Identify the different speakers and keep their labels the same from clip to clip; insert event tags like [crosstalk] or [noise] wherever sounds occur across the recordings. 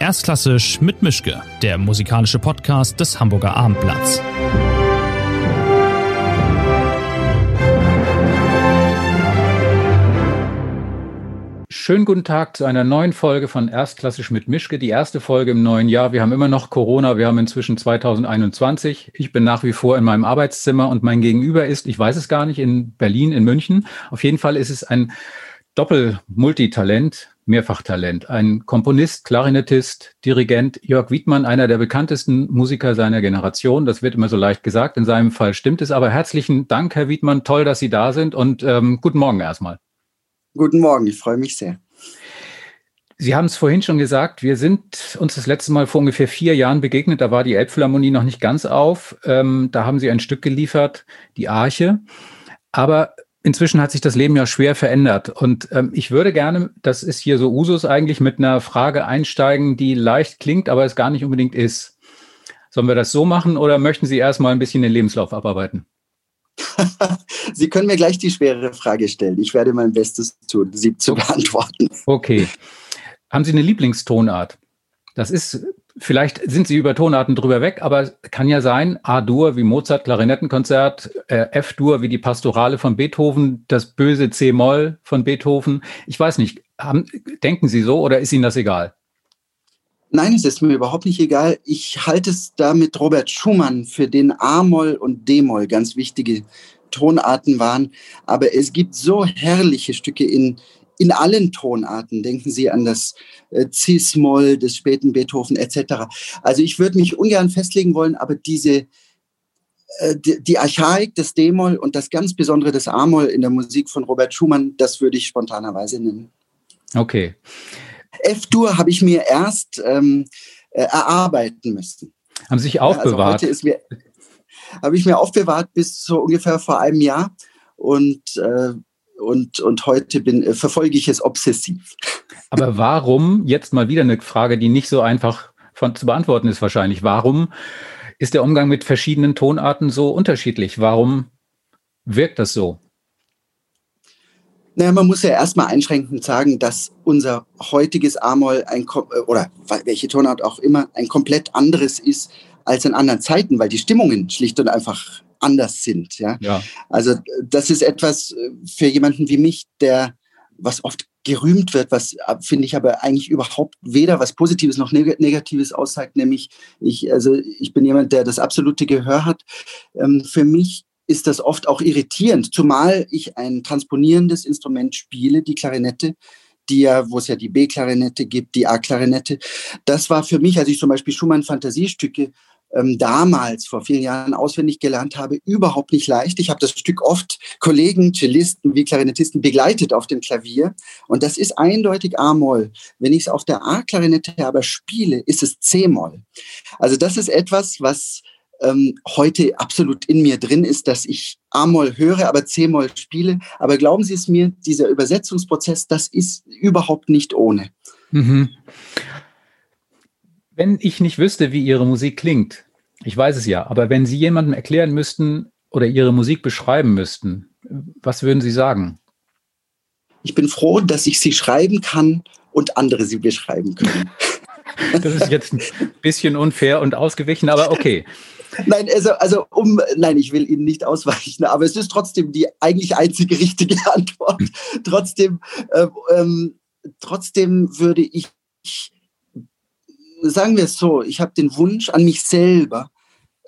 Speaker 1: Erstklassisch mit Mischke, der musikalische Podcast des Hamburger Abendblatts.
Speaker 2: Schönen guten Tag zu einer neuen Folge von Erstklassisch mit Mischke, die erste Folge im neuen Jahr. Wir haben immer noch Corona, wir haben inzwischen 2021. Ich bin nach wie vor in meinem Arbeitszimmer und mein Gegenüber ist, ich weiß es gar nicht, in Berlin, in München. Auf jeden Fall ist es ein Doppel-Multitalent, Mehrfachtalent. Ein Komponist, Klarinettist, Dirigent, Jörg Wiedmann, einer der bekanntesten Musiker seiner Generation. Das wird immer so leicht gesagt. In seinem Fall stimmt es. Aber herzlichen Dank, Herr Wiedmann. Toll, dass Sie da sind und ähm, guten Morgen erstmal.
Speaker 3: Guten Morgen, ich freue mich sehr.
Speaker 2: Sie haben es vorhin schon gesagt, wir sind uns das letzte Mal vor ungefähr vier Jahren begegnet. Da war die Elbphilharmonie noch nicht ganz auf. Ähm, da haben Sie ein Stück geliefert, die Arche. Aber Inzwischen hat sich das Leben ja schwer verändert. Und ähm, ich würde gerne, das ist hier so Usus eigentlich, mit einer Frage einsteigen, die leicht klingt, aber es gar nicht unbedingt ist. Sollen wir das so machen oder möchten Sie erstmal ein bisschen den Lebenslauf abarbeiten? [laughs]
Speaker 3: Sie können mir gleich die schwere Frage stellen. Ich werde mein Bestes tun, sie zu beantworten.
Speaker 2: Okay. Haben Sie eine Lieblingstonart? Das ist Vielleicht sind sie über Tonarten drüber weg, aber kann ja sein, A-Dur wie Mozart Klarinettenkonzert, äh, F-Dur wie die Pastorale von Beethoven, das böse C-Moll von Beethoven. Ich weiß nicht, haben, denken Sie so oder ist Ihnen das egal?
Speaker 3: Nein, es ist mir überhaupt nicht egal. Ich halte es da mit Robert Schumann für den A-Moll und D-Moll ganz wichtige Tonarten waren. Aber es gibt so herrliche Stücke in, in allen Tonarten. Denken Sie an das äh, Cis-Moll des späten Beethoven etc. Also ich würde mich ungern festlegen wollen, aber diese äh, die Archaik des D-Moll und das ganz Besondere des A-Moll in der Musik von Robert Schumann, das würde ich spontanerweise nennen.
Speaker 2: Okay.
Speaker 3: F-Dur habe ich mir erst ähm, äh, erarbeiten müssen.
Speaker 2: Haben Sie sich aufbewahrt?
Speaker 3: Also habe ich mir aufbewahrt bis so ungefähr vor einem Jahr und äh, und, und heute bin, äh, verfolge ich es obsessiv.
Speaker 2: Aber warum, jetzt mal wieder eine Frage, die nicht so einfach von, zu beantworten ist wahrscheinlich, warum ist der Umgang mit verschiedenen Tonarten so unterschiedlich? Warum wirkt das so?
Speaker 3: Naja, man muss ja erstmal einschränkend sagen, dass unser heutiges A-Moll ein, äh, oder welche Tonart auch immer, ein komplett anderes ist als in anderen Zeiten, weil die Stimmungen schlicht und einfach anders sind. Ja? ja. Also das ist etwas äh, für jemanden wie mich, der was oft gerühmt wird, was äh, finde ich aber eigentlich überhaupt weder was Positives noch Negatives aussagt, nämlich ich, also ich bin jemand, der das absolute Gehör hat. Ähm, für mich ist das oft auch irritierend, zumal ich ein transponierendes Instrument spiele, die Klarinette, die ja, wo es ja die B-Klarinette gibt, die A-Klarinette. Das war für mich, als ich zum Beispiel Schumann Fantasiestücke ähm, damals vor vielen Jahren auswendig gelernt habe, überhaupt nicht leicht. Ich habe das Stück oft Kollegen, Cellisten wie Klarinettisten begleitet auf dem Klavier und das ist eindeutig A-Moll. Wenn ich es auf der A-Klarinette aber spiele, ist es C-Moll. Also das ist etwas, was ähm, heute absolut in mir drin ist, dass ich A-Moll höre, aber C-Moll spiele. Aber glauben Sie es mir, dieser Übersetzungsprozess, das ist überhaupt nicht ohne. Mhm.
Speaker 2: Wenn ich nicht wüsste, wie Ihre Musik klingt, ich weiß es ja, aber wenn Sie jemandem erklären müssten oder Ihre Musik beschreiben müssten, was würden Sie sagen?
Speaker 3: Ich bin froh, dass ich sie schreiben kann und andere sie beschreiben können. [laughs]
Speaker 2: Das ist jetzt ein bisschen unfair und ausgewichen, aber okay. [laughs]
Speaker 3: Nein, also, also um, nein, ich will Ihnen nicht ausweichen, aber es ist trotzdem die eigentlich einzige richtige Antwort. trotzdem, äh, ähm, trotzdem würde ich sagen wir es so, ich habe den Wunsch an mich selber,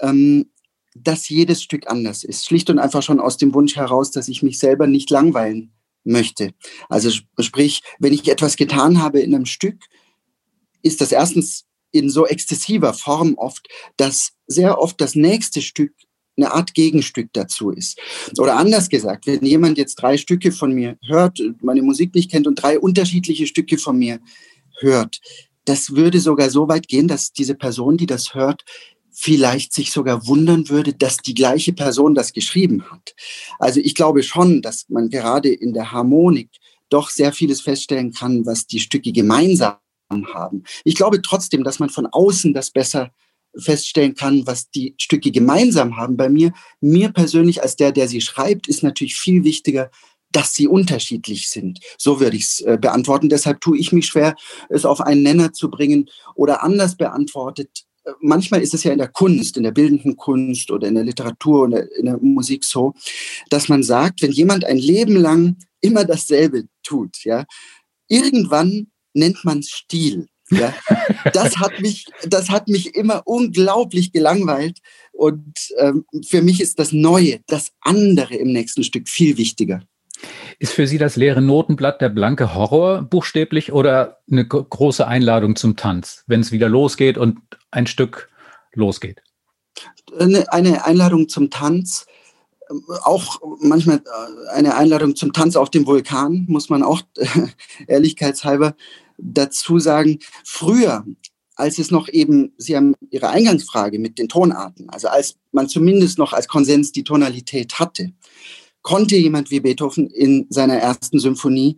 Speaker 3: ähm, dass jedes Stück anders ist. Schlicht und einfach schon aus dem Wunsch heraus, dass ich mich selber nicht langweilen möchte. Also sprich, wenn ich etwas getan habe in einem Stück, ist das erstens in so exzessiver Form oft, dass sehr oft das nächste Stück eine Art Gegenstück dazu ist. Oder anders gesagt, wenn jemand jetzt drei Stücke von mir hört, meine Musik nicht kennt und drei unterschiedliche Stücke von mir hört, das würde sogar so weit gehen, dass diese Person, die das hört, vielleicht sich sogar wundern würde, dass die gleiche Person das geschrieben hat. Also ich glaube schon, dass man gerade in der Harmonik doch sehr vieles feststellen kann, was die Stücke gemeinsam haben. Ich glaube trotzdem, dass man von außen das besser feststellen kann, was die Stücke gemeinsam haben. Bei mir, mir persönlich als der, der sie schreibt, ist natürlich viel wichtiger, dass sie unterschiedlich sind. So würde ich es äh, beantworten. Deshalb tue ich mich schwer, es auf einen Nenner zu bringen oder anders beantwortet. Äh, manchmal ist es ja in der Kunst, in der bildenden Kunst oder in der Literatur oder in der Musik so, dass man sagt, wenn jemand ein Leben lang immer dasselbe tut, ja, irgendwann nennt man es Stil. Ja, [laughs] das hat mich, das hat mich immer unglaublich gelangweilt. Und ähm, für mich ist das Neue, das andere im nächsten Stück viel wichtiger.
Speaker 2: Ist für Sie das leere Notenblatt der blanke Horror buchstäblich oder eine große Einladung zum Tanz, wenn es wieder losgeht und ein Stück losgeht?
Speaker 3: Eine Einladung zum Tanz, auch manchmal äh, eine Einladung zum Tanz auf dem Vulkan, muss man auch [laughs] ehrlichkeitshalber dazu sagen. Früher, als es noch eben, Sie haben Ihre Eingangsfrage mit den Tonarten, also als man zumindest noch als Konsens die Tonalität hatte, konnte jemand wie Beethoven in seiner ersten Symphonie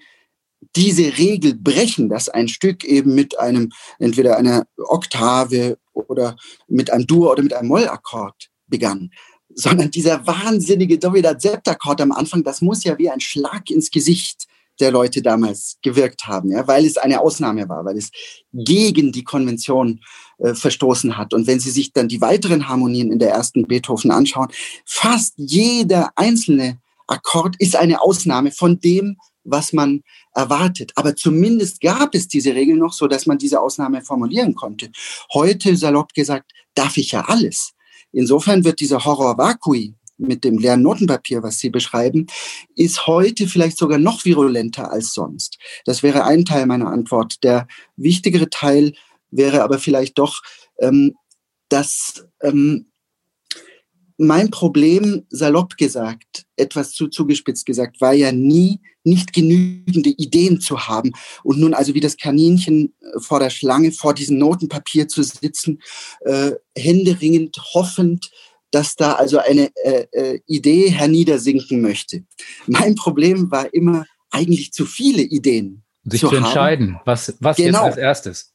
Speaker 3: diese Regel brechen, dass ein Stück eben mit einem, entweder einer Oktave oder mit einem Dur oder mit einem Mollakkord begann, [laughs] sondern dieser wahnsinnige Dominant-Septakkord am Anfang, das muss ja wie ein Schlag ins Gesicht der Leute damals gewirkt haben, ja, weil es eine Ausnahme war, weil es gegen die Konvention äh, verstoßen hat. Und wenn Sie sich dann die weiteren Harmonien in der ersten Beethoven anschauen, fast jeder einzelne Akkord ist eine Ausnahme von dem, was man erwartet. Aber zumindest gab es diese Regel noch, so dass man diese Ausnahme formulieren konnte. Heute, salopp gesagt, darf ich ja alles. Insofern wird dieser Horror vacui mit dem leeren Notenpapier, was Sie beschreiben, ist heute vielleicht sogar noch virulenter als sonst. Das wäre ein Teil meiner Antwort. Der wichtigere Teil wäre aber vielleicht doch, ähm, dass ähm, mein Problem, salopp gesagt, etwas zu zugespitzt gesagt, war ja nie, nicht genügende Ideen zu haben und nun also wie das Kaninchen äh, vor der Schlange vor diesem Notenpapier zu sitzen, äh, händeringend, hoffend, dass da also eine äh, äh, Idee herniedersinken möchte. Mein Problem war immer eigentlich zu viele Ideen.
Speaker 2: Sich zu, zu entscheiden, was, was genau. jetzt als erstes.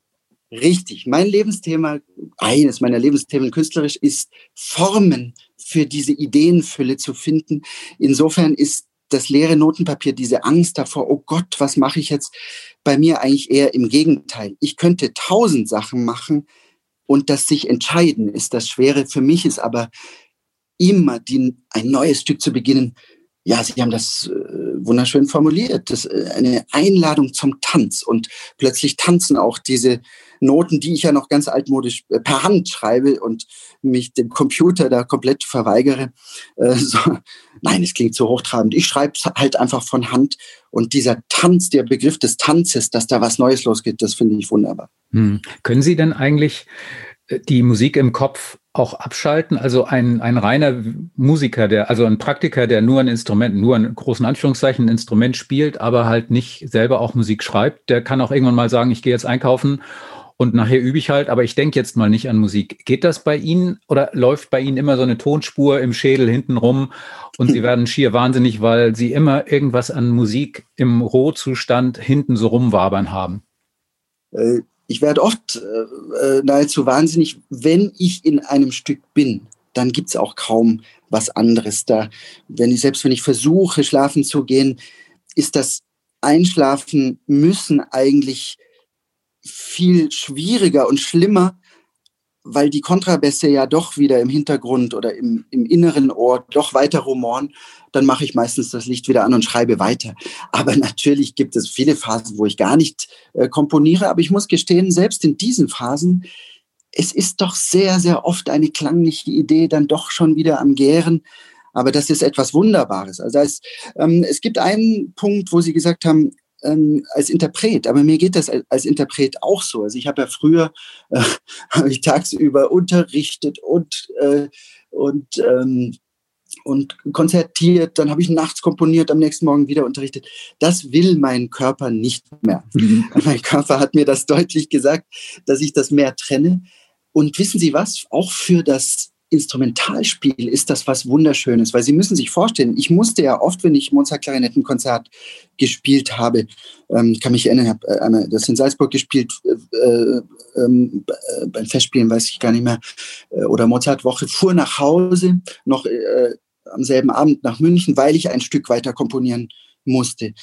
Speaker 3: Richtig. Mein Lebensthema, eines meiner Lebensthemen künstlerisch ist Formen für diese Ideenfülle zu finden. Insofern ist das leere Notenpapier, diese Angst davor, oh Gott, was mache ich jetzt, bei mir eigentlich eher im Gegenteil. Ich könnte tausend Sachen machen und das sich entscheiden ist das Schwere. Für mich ist aber immer die, ein neues Stück zu beginnen. Ja, Sie haben das äh, wunderschön formuliert. Das äh, eine Einladung zum Tanz und plötzlich tanzen auch diese Noten, die ich ja noch ganz altmodisch äh, per Hand schreibe und mich dem Computer da komplett verweigere. Äh, so, nein, es klingt so hochtrabend. Ich schreibe es halt einfach von Hand und dieser Tanz, der Begriff des Tanzes, dass da was Neues losgeht, das finde ich wunderbar.
Speaker 2: Hm. Können Sie denn eigentlich die Musik im Kopf auch abschalten? Also ein, ein reiner Musiker, der, also ein Praktiker, der nur ein Instrument, nur in großen Anführungszeichen ein Instrument spielt, aber halt nicht selber auch Musik schreibt, der kann auch irgendwann mal sagen, ich gehe jetzt einkaufen und nachher übe ich halt, aber ich denke jetzt mal nicht an Musik. Geht das bei Ihnen oder läuft bei Ihnen immer so eine Tonspur im Schädel hinten rum und Sie [laughs] werden schier wahnsinnig, weil Sie immer irgendwas an Musik im Rohzustand hinten so rumwabern haben?
Speaker 3: Ich werde oft äh, äh, nahezu wahnsinnig, wenn ich in einem Stück bin. Dann gibt es auch kaum was anderes da. Wenn ich, selbst wenn ich versuche, schlafen zu gehen, ist das Einschlafen müssen eigentlich viel schwieriger und schlimmer, weil die Kontrabässe ja doch wieder im Hintergrund oder im, im inneren Ohr doch weiter rumoren, dann mache ich meistens das Licht wieder an und schreibe weiter. Aber [laughs] natürlich gibt es viele Phasen, wo ich gar nicht äh, komponiere. Aber ich muss gestehen, selbst in diesen Phasen, es ist doch sehr, sehr oft eine klangliche Idee dann doch schon wieder am Gären. Aber das ist etwas Wunderbares. Also es, ähm, es gibt einen Punkt, wo Sie gesagt haben, ähm, als Interpret, aber mir geht das als, als Interpret auch so. Also ich habe ja früher äh, [laughs] ich tagsüber unterrichtet und äh, und ähm, und konzertiert, dann habe ich nachts komponiert, am nächsten Morgen wieder unterrichtet. Das will mein Körper nicht mehr. Mhm. [laughs] Mein Körper hat mir das [laughs] deutlich gesagt, dass ich das mehr trenne. Und wissen Sie was? Auch für das Instrumentalspiel ist das was Wunderschönes, weil Sie müssen sich vorstellen, ich musste ja oft, wenn ich Mozart-Klarinettenkonzert gespielt habe, ähm, kann mich erinnern, ich habe äh, einmal das in Salzburg gespielt, äh, ähm, äh, beim Festspielen weiß ich gar nicht mehr, äh, oder Mozart-Woche, fuhr nach Hause, noch äh, am selben Abend nach München, weil ich ein Stück weiter komponieren musste.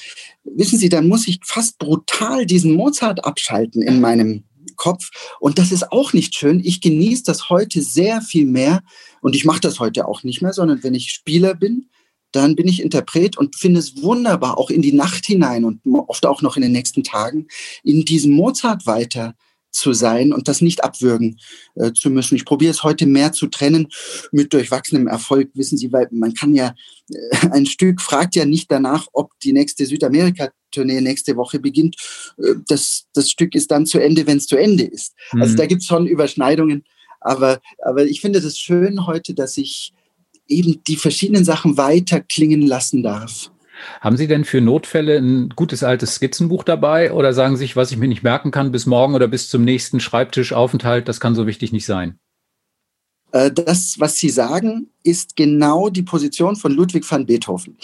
Speaker 3: Wissen Sie, dann muss ich fast brutal diesen Mozart abschalten in meinem Kopf. Und das ist auch nicht schön. Ich genieße das heute sehr viel mehr. Und ich mache das heute auch nicht mehr, sondern wenn ich Spieler bin, dann bin ich Interpret und finde es wunderbar, auch in die Nacht hinein und oft auch noch in den nächsten Tagen, in diesem Mozart weiter zu sein und das nicht abwürgen äh, zu müssen. Ich probiere es heute mehr zu trennen mit durchwachsenem Erfolg. Wissen Sie, weil man kann ja, äh, ein Stück fragt ja nicht danach, ob die nächste Südamerika-Tournee nächste Woche beginnt. Äh, das, das Stück ist dann zu Ende, wenn es zu Ende ist. Also mhm. Also da gibt es schon Überschneidungen. Aber, aber ich finde das schön heute, dass ich eben die verschiedenen Sachen weiter klingen lassen darf.
Speaker 2: Haben Sie denn für Notfälle ein gutes altes Skizzenbuch dabei oder sagen Sie sich, was ich mir nicht merken kann bis morgen oder bis zum nächsten Schreibtischaufenthalt, das kann so wichtig nicht sein?
Speaker 3: Äh, das, was Sie sagen, ist genau die Position von Ludwig van Beethoven.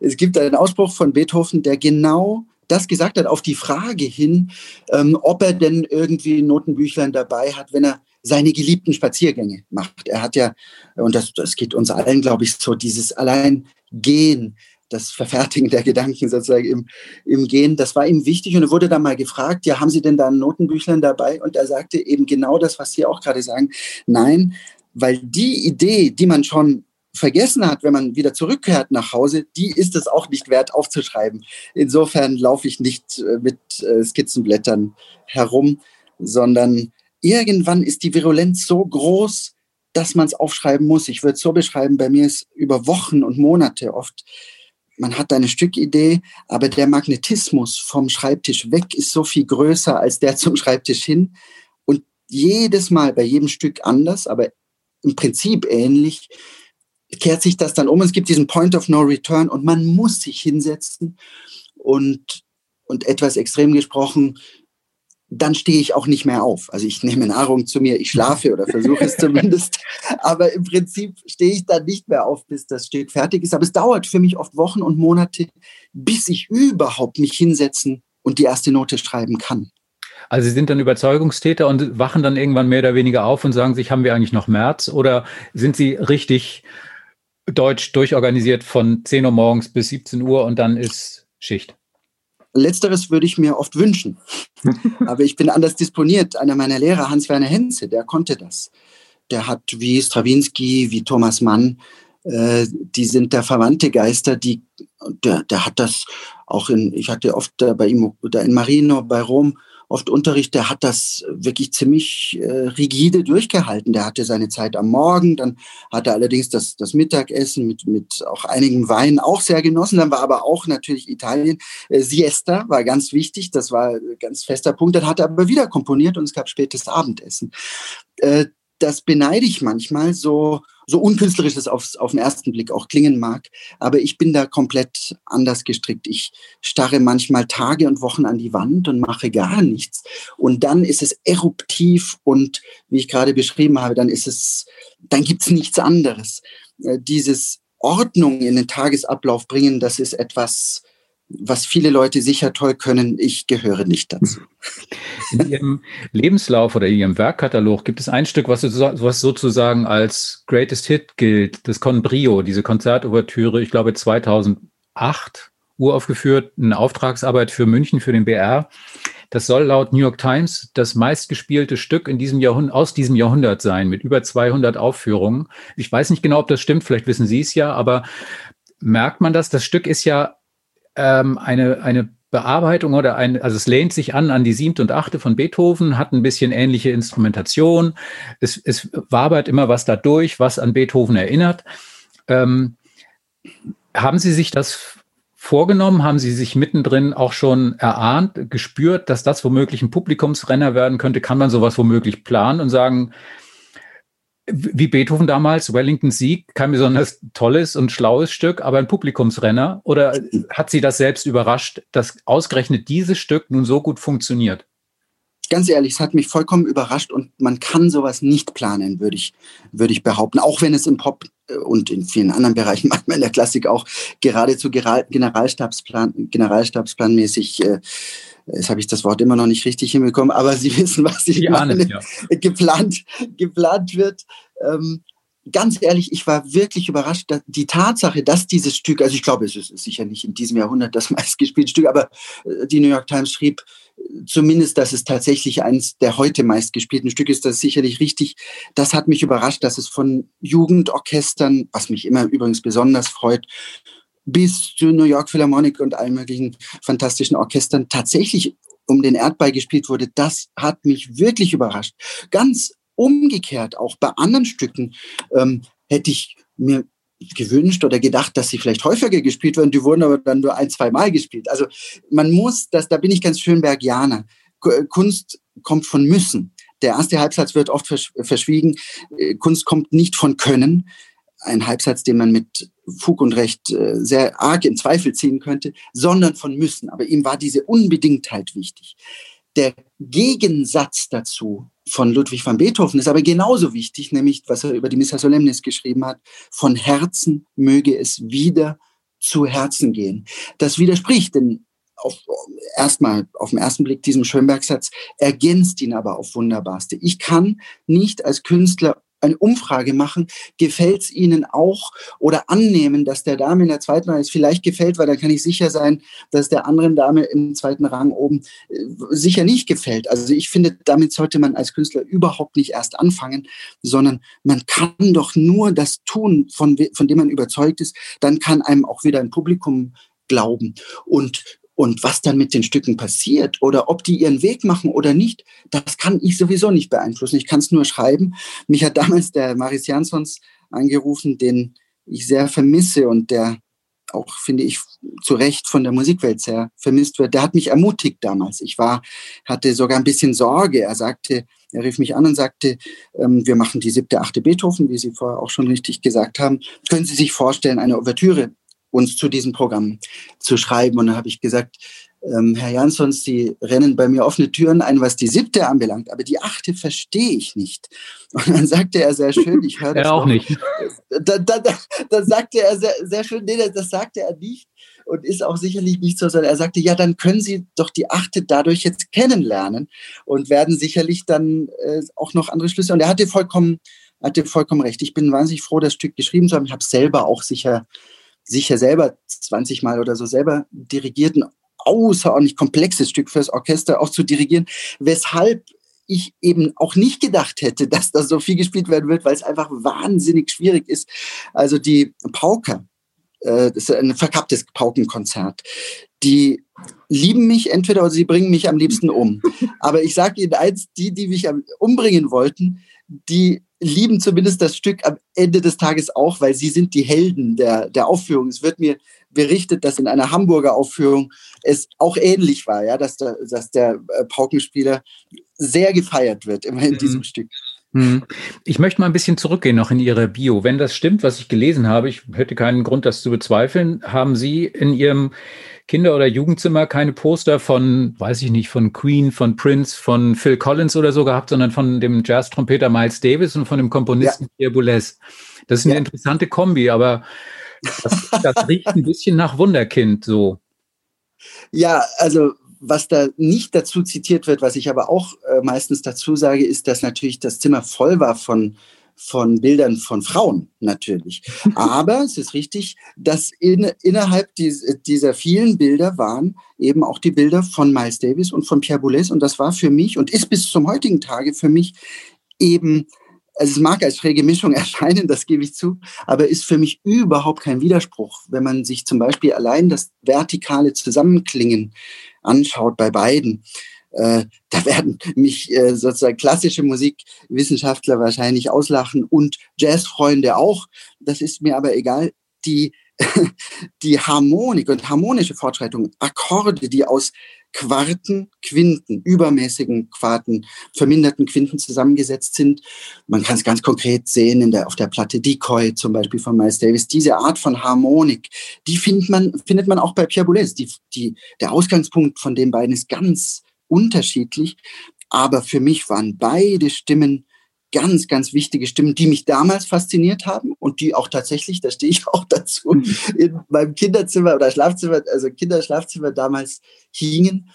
Speaker 3: Es gibt einen Ausspruch von Beethoven, der genau das gesagt hat, auf die Frage hin, ähm, ob er denn irgendwie Notenbüchlein dabei hat, wenn er seine geliebten Spaziergänge macht. Er hat ja, und das, das geht uns allen, glaube ich, so, dieses allein Gehen, das Verfertigen der Gedanken sozusagen im, im Gehen, das war ihm wichtig. Und er wurde dann mal gefragt, ja, haben Sie denn da ein Notenbüchlein dabei? Und er sagte eben genau das, was Sie auch gerade sagen. Nein, weil die Idee, die man schon vergessen hat, wenn man wieder zurückkehrt nach Hause, die ist es auch nicht wert aufzuschreiben. Insofern laufe ich nicht äh, mit äh, Skizzenblättern herum, sondern irgendwann ist die Virulenz so groß, dass man es aufschreiben muss. Ich würde es so beschreiben, bei mir ist über Wochen und Monate oft, man hat eine Stückidee, aber der Magnetismus vom Schreibtisch weg ist so viel größer als der [laughs] zum Schreibtisch hin. Und jedes Mal bei jedem Stück anders, aber im Prinzip ähnlich, kehrt sich das dann um. Es gibt diesen Point of No Return und man muss sich hinsetzen und, und etwas extrem gesprochen, dann stehe ich auch nicht mehr auf. Also ich nehme Nahrung zu mir, ich schlafe oder versuche es [laughs] zumindest. Aber im Prinzip stehe ich dann nicht mehr auf, bis das Stück fertig ist. Aber es dauert für mich oft Wochen und Monate, bis ich überhaupt mich hinsetzen und die erste Note schreiben kann.
Speaker 2: Also Sie sind dann Überzeugungstäter und wachen dann irgendwann mehr oder weniger auf und sagen sich, haben wir eigentlich noch März? Oder sind Sie richtig deutsch durchorganisiert von 10 Uhr morgens bis 17 Uhr und dann ist Schicht?
Speaker 3: Letzteres würde ich mir oft wünschen. [laughs] Aber ich bin anders disponiert. Einer meiner Lehrer, Hans-Werner Henze, der konnte das. Der hat wie Strawinski, wie Thomas Mann, äh, die sind der verwandte Geister, die, der, der hat das auch in, ich hatte oft bei ihm, da in Marino, bei Rom, oft Unterricht, der hat das wirklich ziemlich äh, rigide durchgehalten. Der hatte seine Zeit am Morgen, dann hatte allerdings das, das Mittagessen mit, mit auch einigen Weinen auch sehr genossen. Dann war aber auch natürlich Italien. Äh, Siesta war ganz wichtig, das war ein ganz fester Punkt. Dann hat er aber wieder komponiert und es gab spätes Abendessen. Äh, das beneide ich manchmal, so, so unkünstlerisch es auf, auf den ersten Blick auch klingen mag. Aber ich bin da komplett anders gestrickt. Ich starre manchmal Tage und Wochen an die Wand und mache gar nichts. Und dann ist es eruptiv und wie ich gerade beschrieben habe, dann ist es, dann gibt's nichts anderes. Äh, dieses Ordnung in den Tagesablauf bringen, das ist etwas, was viele Leute sicher toll können. Ich gehöre nicht dazu. [laughs]
Speaker 2: In Ihrem Lebenslauf oder in Ihrem Werkkatalog gibt es ein Stück, was, sozusagen als Greatest Hit gilt, das Con Brio, diese Konzertouvertüre, ich glaube 2008 uraufgeführt, eine Auftragsarbeit für München, für den BR. Das soll laut New York Times das meistgespielte Stück in diesem Jahrhundert, aus diesem Jahrhundert sein, mit über 200 Aufführungen. Ich weiß nicht genau, ob das stimmt, vielleicht wissen Sie es ja, aber merkt man das? Das Stück ist ja ähm, eine, eine Bearbeitung oder ein, also es lehnt sich an an die siebte und achte von Beethoven, hat ein bisschen ähnliche Instrumentation. Es, es wabert immer was dadurch, was an Beethoven erinnert. Ähm, haben Sie sich das vorgenommen? Haben Sie sich mittendrin auch schon erahnt, gespürt, dass das womöglich ein Publikumsrenner werden könnte? Kann man sowas womöglich planen und sagen, wie Beethoven damals, Wellington Sieg, kein besonders tolles und schlaues Stück, aber ein Publikumsrenner? Oder hat sie das selbst überrascht, dass ausgerechnet dieses Stück nun so gut funktioniert?
Speaker 3: Ganz ehrlich, es hat mich vollkommen überrascht und man kann sowas nicht planen, würde ich, würde ich behaupten. Auch wenn es im Pop äh, und in vielen anderen Bereichen, [laughs] manchmal in der Klassik auch geradezu Generalstabsplan, Generalstabsplanmäßig äh, Jetzt habe ich das Wort immer noch nicht richtig hinbekommen, aber Sie [laughs] wissen, was ich meine.
Speaker 2: Ahnen, ja.
Speaker 3: Geplant, geplant wird. Ähm, ganz ehrlich, ich war wirklich überrascht, dass die Tatsache, dass dieses Stück, also ich glaube, es ist sicher nicht in diesem Jahrhundert das [laughs] meistgespielte Stück, aber äh, die New York Times schrieb zumindest, dass es tatsächlich eines der heute meistgespielten Stücke ist. Das ist sicherlich richtig. Das hat mich überrascht, dass es von Jugendorchestern, was mich immer übrigens besonders freut, bis zu New York Philharmonic und allen möglichen fantastischen Orchestern tatsächlich um den Erdball gespielt wurde. Das hat mich wirklich überrascht. Ganz umgekehrt, auch bei anderen Stücken ähm, hätte ich mir gewünscht oder gedacht, dass sie vielleicht häufiger gespielt werden. Die wurden aber dann nur ein, zwei Mal gespielt. Also man muss, das, da bin ich ganz Schönbergianer. Kunst kommt von müssen. Der erste Halbsatz wird oft verschwiegen. Äh, Kunst kommt nicht von können. Ein Halbsatz, den man mit Fug und Recht äh, sehr arg in Zweifel ziehen könnte, sondern von müssen. Aber ihm war diese Unbedingtheit wichtig. Der Gegensatz dazu von Ludwig van Beethoven ist aber genauso wichtig, nämlich was er über die Missa Solemnis geschrieben hat, von Herzen möge es wieder zu Herzen gehen. Das widerspricht denn auf, erstmal auf den ersten Blick diesem Schönberg-Satz, ergänzt ihn aber auf wunderbarste. Ich kann nicht als Künstler eine Umfrage machen, gefällt es Ihnen auch oder annehmen, dass der Dame in der zweiten Reihe es vielleicht gefällt, weil dann kann ich sicher sein, dass der anderen Dame im zweiten Rang oben äh, sicher nicht gefällt. Also ich finde, damit sollte man als Künstler überhaupt nicht erst anfangen, sondern man kann doch nur das tun, von, von dem man überzeugt ist, dann kann einem auch wieder ein Publikum glauben. Und und was dann mit den Stücken passiert oder ob die ihren Weg machen oder nicht, das kann ich sowieso nicht beeinflussen. Ich kann es nur schreiben. Mich hat damals der Maris Jansons angerufen, den ich sehr vermisse und der auch, finde ich, zu Recht von der Musikwelt sehr vermisst wird. Der hat mich ermutigt damals. Ich war, hatte sogar ein bisschen Sorge. Er sagte, er rief mich an und sagte, ähm, wir machen die siebte, achte Beethoven, wie Sie vorher auch schon richtig gesagt haben. Können Sie sich vorstellen, eine Ouvertüre uns zu diesem Programm zu schreiben. Und dann habe ich gesagt, ähm, Herr Jansons, Sie rennen bei mir offene Türen ein, was die siebte anbelangt, aber die achte verstehe ich nicht. Und dann sagte er sehr schön, ich höre [laughs] das.
Speaker 2: Er auch noch. nicht.
Speaker 3: Dann, dann, dann sagte er sehr, sehr schön, nee, das sagte er nicht und ist auch sicherlich nicht so, sondern er sagte, ja, dann können Sie doch die achte dadurch jetzt kennenlernen und werden sicherlich dann äh, auch noch andere Schlüsse. Und er hatte vollkommen, hatte vollkommen recht. Ich bin wahnsinnig froh, das Stück geschrieben zu haben. Ich habe es selber auch sicher sicher selber 20 Mal oder so selber dirigiert, ein außerordentlich komplexes Stück fürs Orchester auch zu dirigieren, weshalb ich eben auch nicht gedacht hätte, [laughs] dass da so viel gespielt werden wird, weil es einfach wahnsinnig schwierig ist. Also die Pauker, äh, das ist ein verkapptes Paukenkonzert, die lieben mich entweder oder sie bringen mich am liebsten um. [laughs] Aber ich sage Ihnen eins, die, die mich umbringen wollten, die lieben zumindest das Stück am Ende des Tages auch, weil sie sind die Helden der, der Aufführung. Es wird mir berichtet, dass in einer Hamburger Aufführung es auch ähnlich war, ja, dass der, dass der äh, Paukenspieler sehr gefeiert wird, immer in mhm. diesem Stück.
Speaker 2: Mhm. Ich möchte mal ein bisschen zurückgehen noch in Ihre Bio. Wenn das stimmt, was ich gelesen habe, ich hätte keinen Grund, das zu bezweifeln, haben Sie in Ihrem Kinder- oder Jugendzimmer keine Poster von, weiß ich nicht, von Queen, von Prince, von Phil Collins oder so gehabt, sondern von dem Jazz-Trompeter Miles Davis und von dem Komponisten ja. Pierre Boulez. Das ist eine ja. interessante Kombi, aber das, das riecht ein bisschen nach Wunderkind so.
Speaker 3: Ja, also was da nicht dazu zitiert wird, was ich aber auch äh, meistens dazu sage, ist, dass natürlich das Zimmer voll war von von Bildern von Frauen natürlich. [laughs] Aber es ist richtig, dass in, innerhalb dies, dieser vielen Bilder waren eben auch die Bilder von Miles Davis und von Pierre Boulez. Und das war für mich und ist bis zum heutigen Tage für mich eben also es mag als schräge Mischung [laughs] erscheinen, das gebe ich zu, aber ist für mich überhaupt kein Widerspruch, wenn man sich zum Beispiel allein das vertikale Zusammenklingen anschaut bei beiden. Äh, da [laughs] werden mich äh, sozusagen klassische Musikwissenschaftler wahrscheinlich auslachen und Jazzfreunde auch. Das ist mir aber egal. Die, [laughs] die Harmonik und harmonische Fortschreitung, Akkorde, die aus Quarten, Quinten, übermäßigen Quarten, verminderten Quinten zusammengesetzt sind. Man kann es ganz konkret sehen in der, auf der Platte Decoy zum Beispiel von Miles Davis. Diese Art von Harmonik, die findet man, findet man auch bei Pierre Boulez. Die, die, der Ausgangspunkt von den beiden ist ganz unterschiedlich. Aber für mich waren beide Stimmen ganz, ganz wichtige Stimmen, die mich damals fasziniert haben und die auch tatsächlich, da stehe ich [laughs] auch dazu, mhm. in meinem Kinderzimmer oder Schlafzimmer, also Kinderschlafzimmer damals hingen.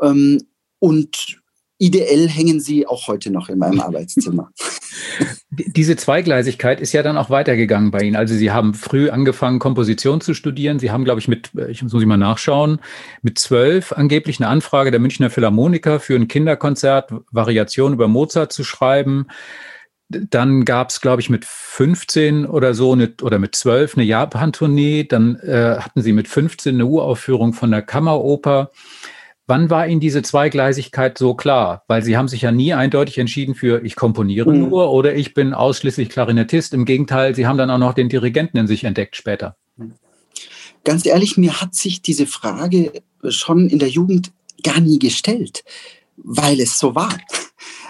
Speaker 3: Ähm, und ideell hängen sie auch heute noch in meinem Arbeitszimmer. [laughs] [laughs]
Speaker 2: Diese Zweigleisigkeit ist ja dann auch weitergegangen bei Ihnen. Also Sie haben früh angefangen, Komposition zu studieren. Sie haben, glaube ich, mit, ich muss mal nachschauen, mit zwölf angeblich eine Anfrage der Münchner Philharmoniker für ein Kinderkonzert, Variation über Mozart zu schreiben. Dann gab es, glaube ich, mit 15 oder so eine, oder mit 12 eine Japan-Tournee. Dann äh, hatten Sie mit 15 eine Uraufführung von der Kammeroper. Wann war Ihnen diese Zweigleisigkeit so klar? Weil Sie haben sich ja nie eindeutig entschieden für ich komponiere mhm. nur oder ich bin ausschließlich Klarinettist. Im Gegenteil, Sie haben dann auch noch den Dirigenten in sich entdeckt später.
Speaker 3: Ganz ehrlich, mir hat sich diese Frage schon in der Jugend gar nie gestellt, weil es so war.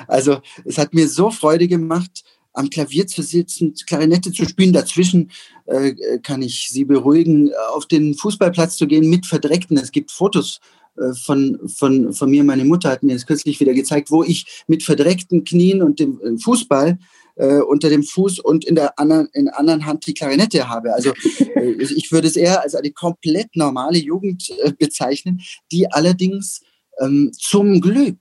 Speaker 3: Also es hat mir so Freude gemacht, am Klavier zu sitzen, Klarinette zu spielen. Dazwischen äh, kann ich Sie beruhigen, auf den Fußballplatz zu gehen mit Verdreckten. Es gibt Fotos von, von, von mir, meine Mutter hat mir das kürzlich wieder gezeigt, wo ich mit verdreckten Knien und dem äh, Fußball äh, unter dem Fuß und in der anderen, in der anderen Hand die Klarinette habe. Also äh, ich würde es eher als eine komplett normale Jugend äh, bezeichnen, die allerdings ähm, zum Glück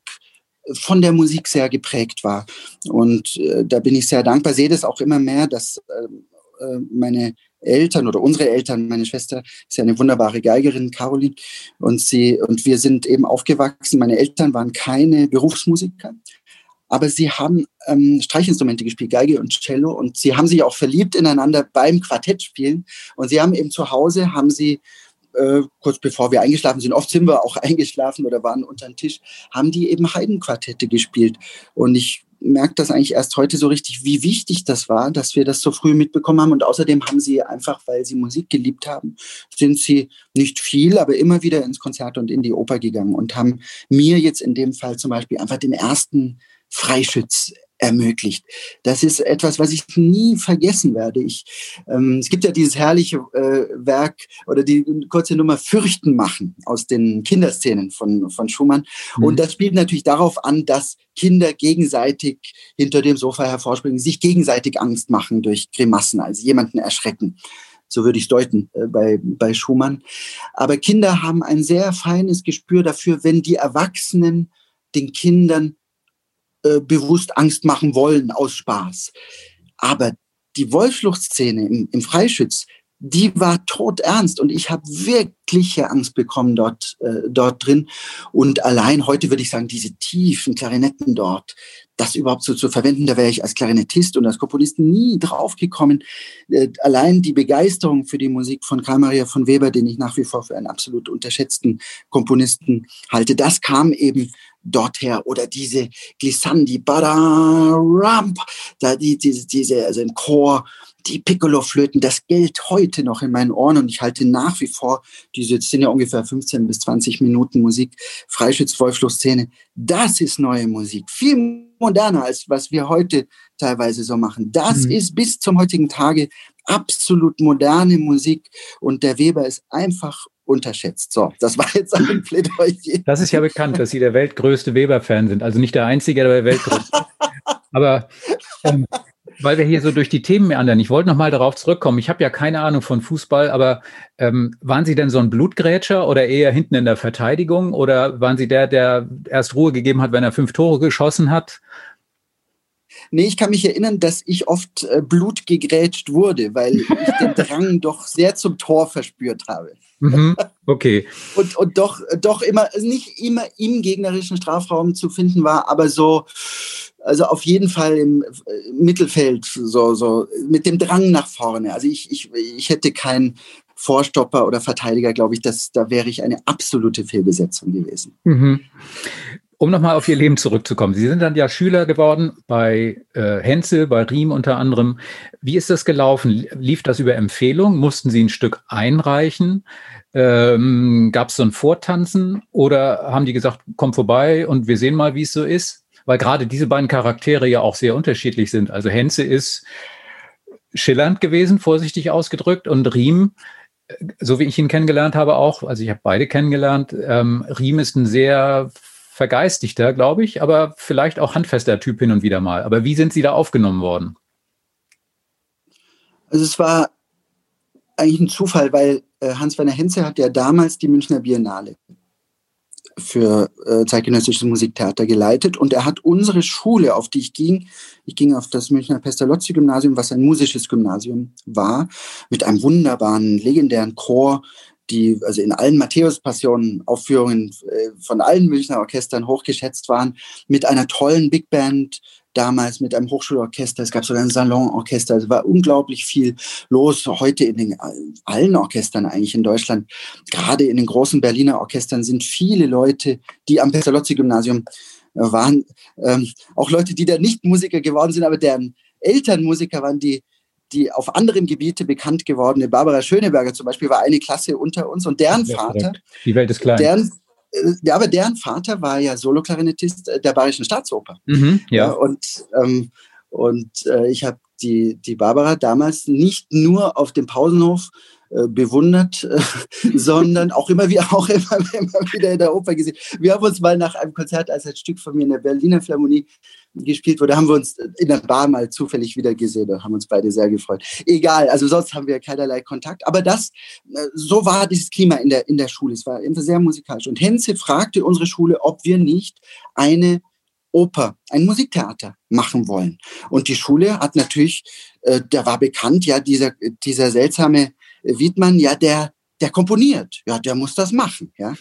Speaker 3: von der Musik sehr geprägt war. Und äh, da bin ich sehr dankbar, sehe das auch immer mehr, dass ähm, meine Eltern oder unsere Eltern, meine Schwester ist ja eine wunderbare Geigerin, Caroline, und sie und wir sind eben aufgewachsen. Meine Eltern waren keine Berufsmusiker, aber sie haben ähm, Streichinstrumente gespielt, Geige und Cello, und sie haben sich auch verliebt ineinander beim Quartettspielen. Und sie haben eben zu Hause, haben sie äh, kurz bevor wir eingeschlafen sind, oft sind wir auch [laughs] eingeschlafen oder waren unter dem Tisch, haben die eben Heidenquartette gespielt. Und ich merke das eigentlich erst heute so richtig, wie wichtig das war, dass wir das so früh mitbekommen haben. Und außerdem haben sie einfach, weil sie Musik geliebt haben, sind sie nicht viel, aber immer wieder ins Konzert und in die Oper gegangen und haben mir jetzt in dem Fall zum Beispiel einfach den ersten Freischütz ermöglicht. Das ist etwas, was ich nie vergessen werde. Ich, ähm, es gibt ja dieses herrliche äh, Werk oder die kurze Nummer Fürchten machen aus den Kinderszenen von, von Schumann. Mhm. Und das spielt natürlich darauf an, dass Kinder gegenseitig hinter dem Sofa hervorspringen, sich gegenseitig Angst machen durch Grimassen, also jemanden erschrecken. So würde ich es deuten äh, bei, bei Schumann. Aber Kinder haben ein sehr feines Gespür dafür, wenn die Erwachsenen den Kindern äh, bewusst Angst machen wollen aus Spaß. Aber die Wolfsfluchtszene im, im Freischütz, die war todernst und ich habe wirkliche Angst bekommen dort, äh, dort drin. Und allein heute würde ich sagen, diese tiefen Klarinetten dort, das überhaupt so zu verwenden, da wäre ich als Klarinettist und als Komponist nie drauf gekommen. Äh, allein die Begeisterung für die Musik von Karl Maria von Weber, den ich nach wie vor für einen absolut unterschätzten Komponisten halte, das kam eben dorther oder diese Glissandi, Badaramp, da die, diese, diese, also im Chor, die Piccolo-Flöten, das gilt heute noch in meinen Ohren und ich halte nach wie vor diese, sind ja ungefähr 15 bis 20 Minuten Musik, Freischütz-Wolfschluss-Szene, das ist neue Musik. Viel moderner als was wir heute teilweise so machen. Das mhm. ist bis zum heutigen Tage absolut moderne Musik und der Weber ist einfach unterschätzt. So, das war jetzt ein [laughs] Plädoyer.
Speaker 2: Das ist ja bekannt, dass Sie der weltgrößte Weber-Fan sind. Also nicht der einzige, aber der weltgrößte. aber ähm, weil wir hier so durch die Themen meandern, ich wollte noch mal darauf zurückkommen. Ich habe ja keine Ahnung von Fußball, aber ähm, waren Sie denn so ein Blutgrätscher oder eher hinten in der Verteidigung? Oder waren Sie der, der erst Ruhe gegeben hat, wenn er fünf Tore geschossen hat?
Speaker 3: Nee, ich kann mich erinnern, dass ich oft äh, Blut gegrätscht wurde, weil ich den [laughs] Drang doch sehr zum Tor verspürt habe.
Speaker 2: Mhm, okay.
Speaker 3: und, und doch, doch immer, also nicht immer im gegnerischen Strafraum zu finden war, aber so, also auf jeden Fall im äh, Mittelfeld, so, so mit dem Drang nach vorne. Also ich, ich, ich hätte keinen Vorstopper oder Verteidiger, glaube ich, dass, da wäre ich eine absolute Fehlbesetzung gewesen. Mhm.
Speaker 2: Um nochmal auf Ihr Leben zurückzukommen. Sie sind dann ja Schüler geworden bei äh, Henzel, bei Riem unter anderem. Wie ist das gelaufen? Lief das über Empfehlung? Mussten Sie ein Stück einreichen? Ähm, Gab es so ein Vortanzen? Oder haben die gesagt, komm vorbei und wir sehen mal, wie es so ist? Weil gerade diese beiden Charaktere ja auch sehr unterschiedlich sind. Also Henze ist schillernd gewesen, vorsichtig ausgedrückt, und Riem so wie ich ihn kennengelernt habe auch, also ich habe beide kennengelernt, ähm, Riem ist ein sehr vergeistigter, glaube ich, aber vielleicht auch handfester Typ hin und wieder mal. Aber wie sind Sie da aufgenommen worden?
Speaker 3: Also es war eigentlich ein Zufall, weil äh, Hans-Werner Henze hat ja damals die Münchner Biennale für äh, zeitgenössisches Musiktheater geleitet und er hat unsere Schule, auf die ich ging, ich ging auf das Münchner Pestalozzi-Gymnasium, was ein musisches Gymnasium war, mit einem wunderbaren, legendären Chor, die also in allen Matthäus-Passionen-Aufführungen äh, von allen Münchner Orchestern hochgeschätzt waren, mit einer tollen Big Band, damals mit einem Hochschulorchester, es gab sogar ein Salonorchester, es war unglaublich viel los, heute in den allen Orchestern eigentlich in Deutschland, gerade in den großen Berliner Orchestern sind viele Leute, die am Pestalozzi-Gymnasium äh, waren, ähm, auch Leute, die da nicht Musiker geworden sind, aber deren Eltern Musiker waren, die die auf anderem Gebiete bekannt gewordene Barbara Schöneberger zum Beispiel war eine Klasse unter uns und deren Vater,
Speaker 2: die Welt ist klein.
Speaker 3: Deren, äh, ja, aber deren Vater war ja Soloklarinettist äh, der Bayerischen Staatsoper.
Speaker 2: Mhm, ja.
Speaker 3: Und, ähm, und äh, ich habe die, die Barbara damals nicht nur auf dem Pausenhof äh, bewundert, äh, [laughs] sondern auch immer, wie, auch immer, [laughs] immer wieder in der Oper gesehen. Wir haben uns mal nach einem Konzert, als ein Stück von mir in der Berliner Philharmonie gespielt wurde, haben wir uns in der Bar mal zufällig wieder gesehen und haben uns beide sehr gefreut. Egal, also sonst haben wir keinerlei Kontakt. Aber das, äh, so war dieses Klima in der, in der Schule. Es war immer sehr musikalisch. Und Henze fragte unsere Schule, ob wir nicht eine Oper, ein Musiktheater machen wollen. Und die Schule hat natürlich, äh, da war bekannt, ja, dieser, dieser seltsame Wiedmann, ja, der, der komponiert, ja, der muss das machen, ja.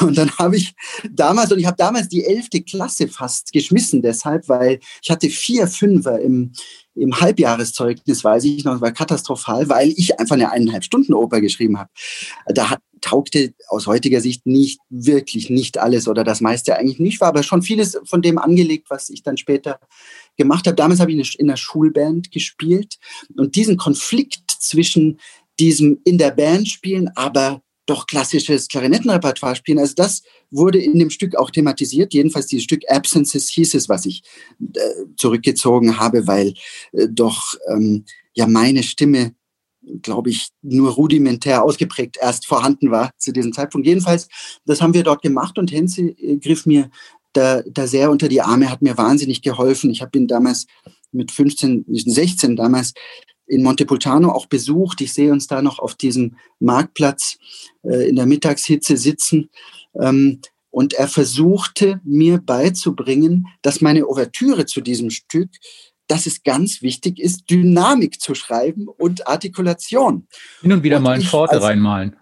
Speaker 3: Und dann habe ich damals, und ich habe damals die elfte Klasse fast geschmissen, deshalb, weil ich hatte vier Fünfer im, im Halbjahreszeugnis, weiß ich noch, war katastrophal, weil ich einfach eine eineinhalb Stunden Oper geschrieben habe. Da hat, taugte aus heutiger Sicht nicht wirklich nicht alles oder das meiste eigentlich nicht, war aber schon vieles von dem angelegt, was ich dann später gemacht habe. Damals habe ich in der Schulband gespielt und diesen Konflikt zwischen diesem in der Band spielen, aber doch klassisches Klarinettenrepertoire spielen. Also das wurde in dem Stück auch thematisiert. Jedenfalls dieses Stück Absences hieß es, was ich äh, zurückgezogen habe, weil äh, doch ähm, ja meine Stimme, glaube ich, nur rudimentär ausgeprägt erst vorhanden war zu diesem Zeitpunkt. Jedenfalls, das haben wir dort gemacht und Henze äh, griff mir da, da sehr unter die Arme, hat mir wahnsinnig geholfen. Ich habe ihn damals mit 15, 16 damals in Montepulciano auch besucht. Ich sehe uns da noch auf diesem Marktplatz äh, in der Mittagshitze sitzen. Ähm, und er versuchte mir beizubringen, dass meine Ouvertüre zu diesem Stück, dass es ganz wichtig ist, Dynamik zu schreiben und Artikulation.
Speaker 2: Hin und wieder und mal ein Pforte reinmalen.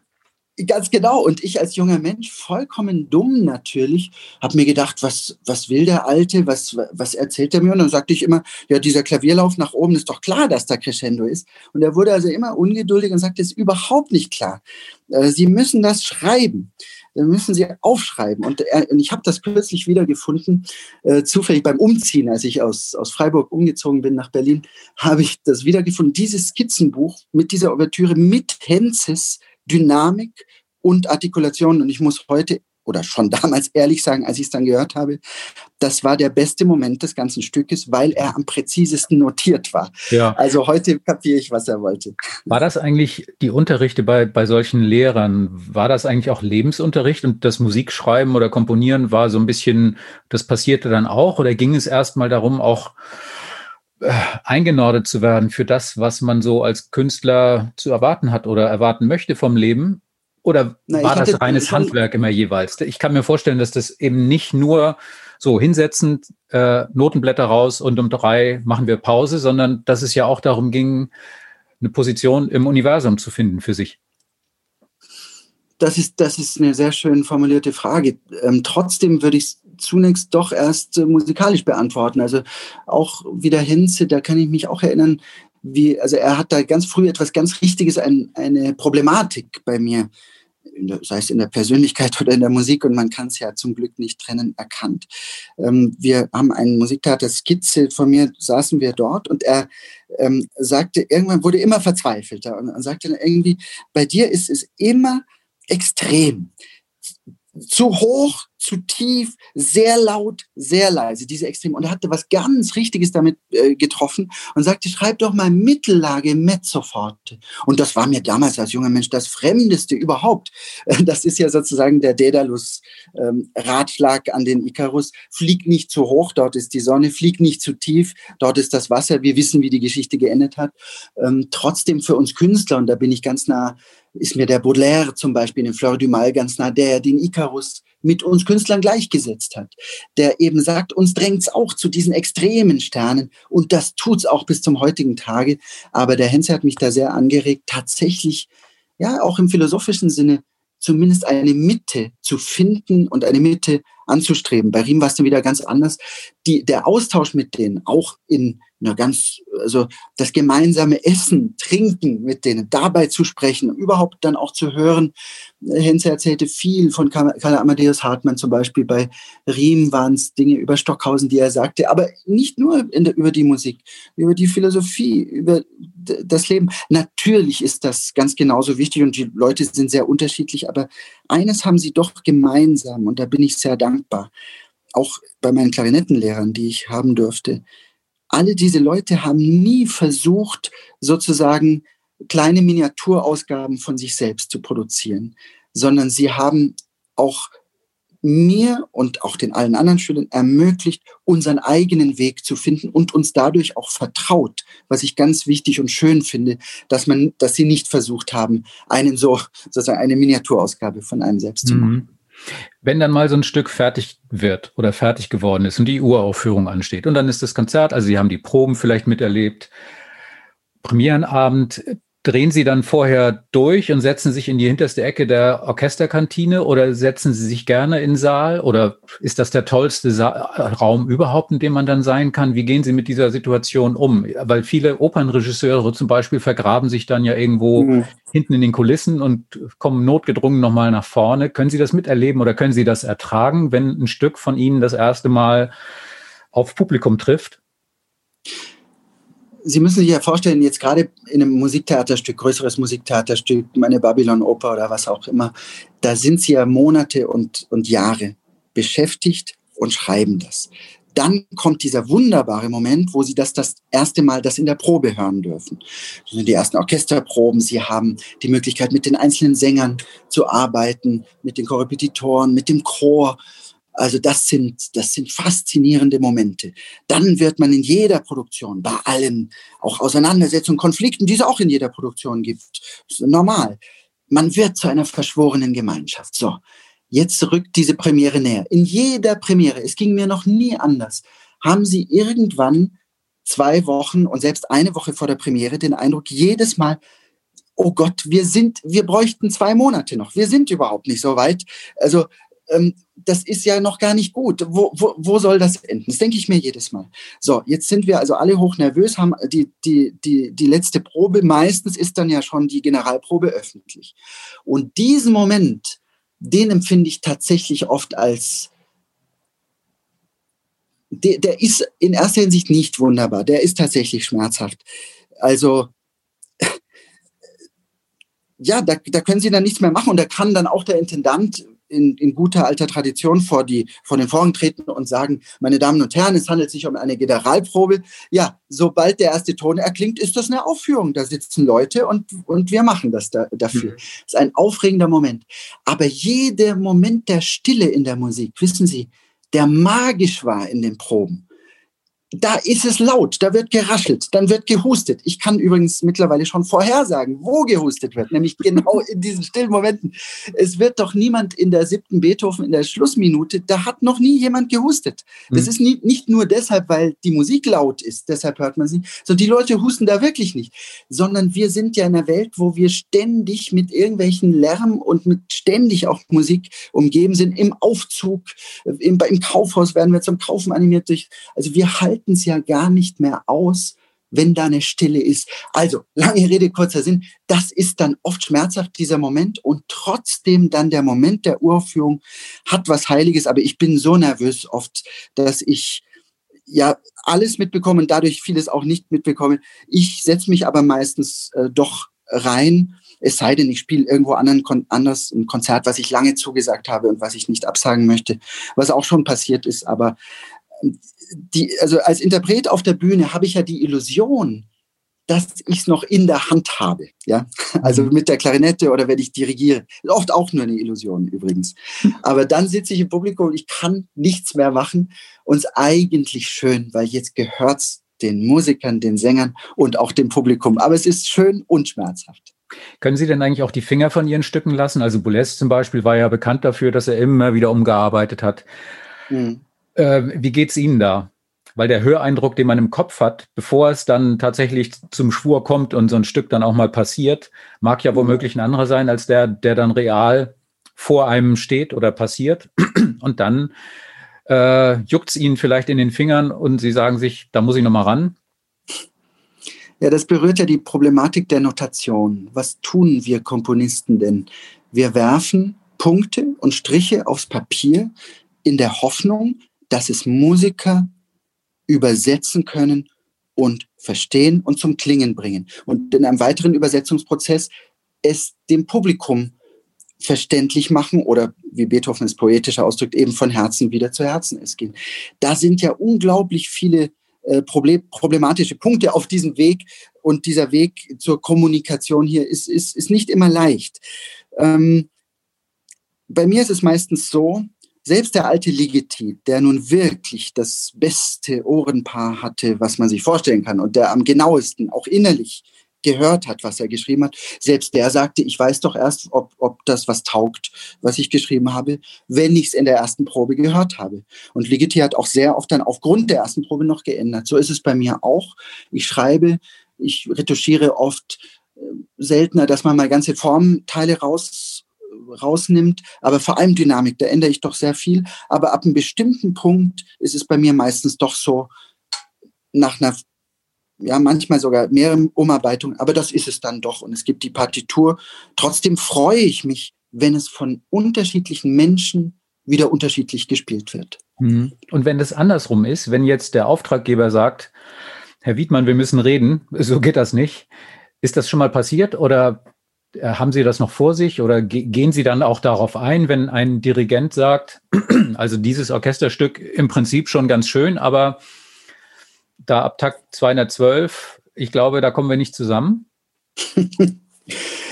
Speaker 3: Ganz genau. Und ich als junger Mensch, vollkommen dumm natürlich, habe mir gedacht, was, was will der Alte, was, was erzählt er mir? Und dann sagte ich immer, ja, dieser Klavierlauf nach oben ist doch klar, dass da Crescendo ist. Und er wurde also immer ungeduldig und sagte, es ist überhaupt nicht klar. Äh, Sie müssen das schreiben. Dann müssen Sie aufschreiben. Und, und ich habe das kürzlich wiedergefunden, äh, zufällig beim Umziehen, als ich aus, aus Freiburg umgezogen bin nach Berlin, habe ich das wiedergefunden. Dieses Skizzenbuch mit dieser Ouvertüre mit Henzes Dynamik und Artikulation. Und ich muss heute oder schon [laughs] damals ehrlich sagen, als ich es dann gehört habe, das war der beste Moment des ganzen Stückes, weil er am präzisesten notiert war. Ja. Also heute kapiere ich, was er wollte.
Speaker 2: War das eigentlich die Unterrichte bei, bei solchen Lehrern? War das eigentlich auch Lebensunterricht und das Musikschreiben oder Komponieren war so ein bisschen, das passierte dann auch? Oder ging es erstmal darum, auch äh, eingenordet zu werden für das, was man so als Künstler zu erwarten hat oder erwarten möchte vom Leben? Oder Na, war das reines Handwerk immer jeweils? Ich kann mir vorstellen, dass das eben nicht nur so hinsetzen, äh, Notenblätter raus und um drei machen wir Pause, sondern dass es ja auch darum ging, eine Position im Universum zu finden für sich.
Speaker 3: Das ist, das ist eine sehr schön formulierte Frage. Ähm, trotzdem würde ich es zunächst doch erst äh, musikalisch beantworten. Also auch wieder Hinze, da kann ich mich auch erinnern, wie, also er hat da ganz früh etwas ganz Richtiges, ein, eine Problematik bei mir, der, sei es in der Persönlichkeit oder in der Musik, und man kann es ja zum Glück nicht trennen, erkannt. Ähm, wir haben einen Musiktheater Skizze von mir, saßen wir dort und er ähm, sagte, irgendwann wurde immer verzweifelter und, und sagte dann irgendwie, bei dir ist es immer extrem zu hoch, zu tief, sehr laut, sehr leise, diese Extreme. Und er hatte was ganz Richtiges damit äh, getroffen und sagte, schreib doch mal Mittellage Mezzoforte. Und das war mir damals als junger Mensch das Fremdeste überhaupt. [laughs] Das ist ja sozusagen der Daedalus-Ratschlag ähm, an den Icarus. Flieg nicht zu hoch, dort ist die Sonne, flieg nicht zu tief, dort ist das Wasser. Wir wissen, wie die Geschichte geendet hat. Ähm, trotzdem für uns Künstler, und da bin ich ganz nah ist mir der Baudelaire zum Beispiel in Fleur du Mal ganz nah, der den Icarus mit uns Künstlern gleichgesetzt hat, der eben sagt, uns drängt es auch zu diesen extremen Sternen und das tut es auch bis zum heutigen Tage. Aber der Henze hat mich da sehr angeregt, tatsächlich, ja, auch im philosophischen Sinne, zumindest eine Mitte zu finden und eine Mitte anzustreben. Bei Riem war es dann wieder ganz anders. Die, der Austausch mit denen, auch in einer ganz, also das gemeinsame Essen, Trinken mit denen, dabei zu sprechen, überhaupt dann auch zu hören. Henze erzählte viel von Karl Amadeus Hartmann zum Beispiel. Bei Riem waren es Dinge über Stockhausen, die er sagte, aber nicht nur der, über die Musik, über die Philosophie, über das Leben. Natürlich ist das ganz genauso wichtig und die Leute sind sehr unterschiedlich, aber eines haben sie doch gemeinsam und da bin ich sehr dankbar. Auch bei meinen Klarinettenlehrern, die ich haben durfte. Alle diese Leute haben nie versucht, sozusagen kleine Miniaturausgaben von sich selbst zu produzieren, sondern sie haben auch mir und auch den allen anderen Schülern ermöglicht, unseren eigenen Weg zu finden und uns dadurch auch vertraut, was ich ganz wichtig und schön finde, dass man, dass sie nicht versucht haben, einen so, sozusagen eine Miniaturausgabe von einem selbst zu machen. Mhm.
Speaker 2: Wenn dann mal so ein Stück fertig wird oder fertig geworden ist und die Uraufführung ansteht und dann ist das Konzert, also Sie haben die Proben vielleicht miterlebt, Premierenabend, drehen Sie dann vorher durch und setzen sich in die hinterste Ecke der Orchesterkantine oder setzen Sie sich gerne in den Saal oder ist das der tollste Sa Raum überhaupt, in dem man dann sein kann? Wie gehen Sie mit dieser Situation um? Weil viele Opernregisseure zum Beispiel vergraben sich dann ja irgendwo mhm. hinten in den Kulissen und kommen notgedrungen nochmal nach vorne. Können Sie das miterleben oder können Sie das ertragen, wenn ein Stück von Ihnen das erste Mal auf Publikum trifft?
Speaker 3: Sie müssen sich ja vorstellen, jetzt gerade in einem Musiktheaterstück, größeres Musiktheaterstück, meine Babylon-Oper oder was auch immer, da sind Sie ja Monate und, und Jahre beschäftigt und schreiben das. Dann kommt dieser wunderbare Moment, wo Sie das das erste Mal das in der Probe hören dürfen. Das sind die ersten Orchesterproben. Sie haben die Möglichkeit, mit den einzelnen Sängern zu arbeiten, mit den Korrepetitoren, mit dem Chor. Also das sind, das sind faszinierende Momente. Dann wird man in jeder Produktion, bei allen, auch Auseinandersetzungen, Konflikten, die es auch in jeder Produktion gibt, normal. Man wird zu einer verschworenen Gemeinschaft. So, jetzt rückt diese Premiere näher. In jeder Premiere, es ging mir noch nie anders, haben Sie irgendwann zwei Wochen und selbst eine Woche vor der Premiere den Eindruck, jedes Mal, oh Gott, wir sind, wir bräuchten zwei Monate noch. Wir sind überhaupt nicht so weit. Also ähm, das ist ja noch gar nicht gut. Wo, wo, wo soll das enden? Das denke ich mir jedes Mal. So, jetzt sind wir also alle hoch nervös, haben die, die, die, die letzte Probe. Meistens ist dann ja schon die Generalprobe öffentlich. Und diesen Moment, den empfinde ich tatsächlich oft als, der, der ist in erster Hinsicht nicht wunderbar. Der ist tatsächlich schmerzhaft. Also, [laughs] ja, da, da können Sie dann nichts mehr machen und da kann dann auch der Intendant in, in guter alter Tradition vor, die, vor den Vorhang treten und sagen, meine Damen und Herren, es handelt sich um eine Generalprobe. Ja, sobald der erste Ton erklingt, ist das eine Aufführung. Da sitzen Leute und, und wir machen das da, dafür. Mhm. Das ist ein aufregender Moment. Aber jeder Moment der Stille in der Musik, wissen Sie, der magisch war in den Proben, da ist es laut, da wird geraschelt, dann wird gehustet. Ich kann übrigens mittlerweile schon vorhersagen, wo gehustet wird, nämlich [laughs] genau in diesen stillen Momenten. Es wird doch niemand in der siebten Beethoven, in der Schlussminute, da hat noch nie jemand gehustet. Das mhm. ist nie, nicht nur deshalb, weil die Musik laut ist, deshalb hört man sie, sondern die Leute husten da wirklich nicht, sondern wir sind ja in einer Welt, wo wir ständig mit irgendwelchen Lärm und mit ständig auch Musik umgeben sind, im Aufzug, im, im Kaufhaus werden wir zum Kaufen animiert durch, also wir halten halten es ja gar nicht mehr aus, wenn da eine Stille ist. Also, lange Rede, kurzer Sinn, das ist dann oft schmerzhaft, dieser Moment. Und trotzdem dann der Moment der Uraufführung hat was Heiliges. Aber ich bin so nervös oft, dass ich ja alles mitbekomme und dadurch vieles auch nicht mitbekomme. Ich setze mich aber meistens äh, doch rein. Es sei denn, ich spiele irgendwo anderen, anders ein Konzert, was ich lange zugesagt habe und was ich nicht absagen möchte, was auch schon passiert ist. Aber die, also als Interpret auf der Bühne habe ich ja die Illusion, dass ich es noch in der Hand habe. Ja? Also mhm. mit der Klarinette oder wenn ich dirigiere. Oft auch nur eine Illusion übrigens. Aber dann sitze ich im Publikum und ich kann nichts mehr machen. Und es ist eigentlich schön, weil jetzt gehört es den Musikern, den Sängern und auch dem Publikum. Aber es ist schön und schmerzhaft.
Speaker 2: Können Sie denn eigentlich auch die Finger von Ihren Stücken lassen? Also Boulez zum Beispiel war ja bekannt dafür, dass er immer wieder umgearbeitet hat. Mhm. Äh, wie geht's Ihnen da? Weil der Höreindruck, den man im Kopf hat, bevor es dann tatsächlich zum Schwur kommt und so ein Stück dann auch mal passiert, mag ja womöglich ein anderer sein als der, der dann real vor einem steht oder passiert. [clears throat] Und dann äh, juckt es Ihnen vielleicht in den Fingern und Sie sagen sich, da muss ich nochmal ran.
Speaker 3: Ja, das berührt ja die Problematik der Notation. Was tun wir Komponisten denn? Wir werfen Punkte und Striche aufs Papier in der Hoffnung, dass es Musiker übersetzen können und verstehen und zum Klingen bringen. Und in einem weiteren Übersetzungsprozess es dem Publikum verständlich machen oder wie Beethoven es poetischer ausdrückt, eben von Herzen wieder zu Herzen es gehen. Da sind ja unglaublich viele äh, problematische Punkte auf diesem Weg und dieser Weg zur Kommunikation hier ist, ist, ist nicht immer leicht. Ähm, bei mir ist es meistens so, selbst der alte Ligeti, der nun wirklich das beste Ohrenpaar hatte, was man sich vorstellen kann und der am genauesten, auch innerlich, gehört hat, was er geschrieben hat. Selbst der sagte, ich weiß doch erst, ob, ob das was taugt, was ich geschrieben habe, wenn ich es in der ersten Probe gehört habe. Und Ligeti hat auch sehr oft dann aufgrund der ersten Probe noch geändert. So ist es bei mir auch. Ich schreibe, ich retuschiere oft äh, seltener, dass man mal ganze Formteile raus rausnimmt, aber vor allem Dynamik, da ändere ich doch sehr viel. Aber ab einem bestimmten Punkt ist es bei mir meistens doch so, nach einer ja, manchmal sogar mehrere Umarbeitungen, aber das ist es dann doch und es gibt die Partitur. Trotzdem freue ich mich, wenn es von unterschiedlichen Menschen wieder unterschiedlich gespielt wird.
Speaker 2: Mhm. Und wenn das andersrum ist, wenn jetzt der Auftraggeber sagt, Herr Wiedmann, wir müssen reden, so geht das nicht. Ist das schon mal passiert oder haben Sie das noch vor sich oder gehen Sie dann auch darauf ein, wenn ein Dirigent sagt, [clears throat] also dieses Orchesterstück im Prinzip schon ganz schön, aber da ab Takt 212, ich glaube, da kommen wir nicht zusammen. [laughs]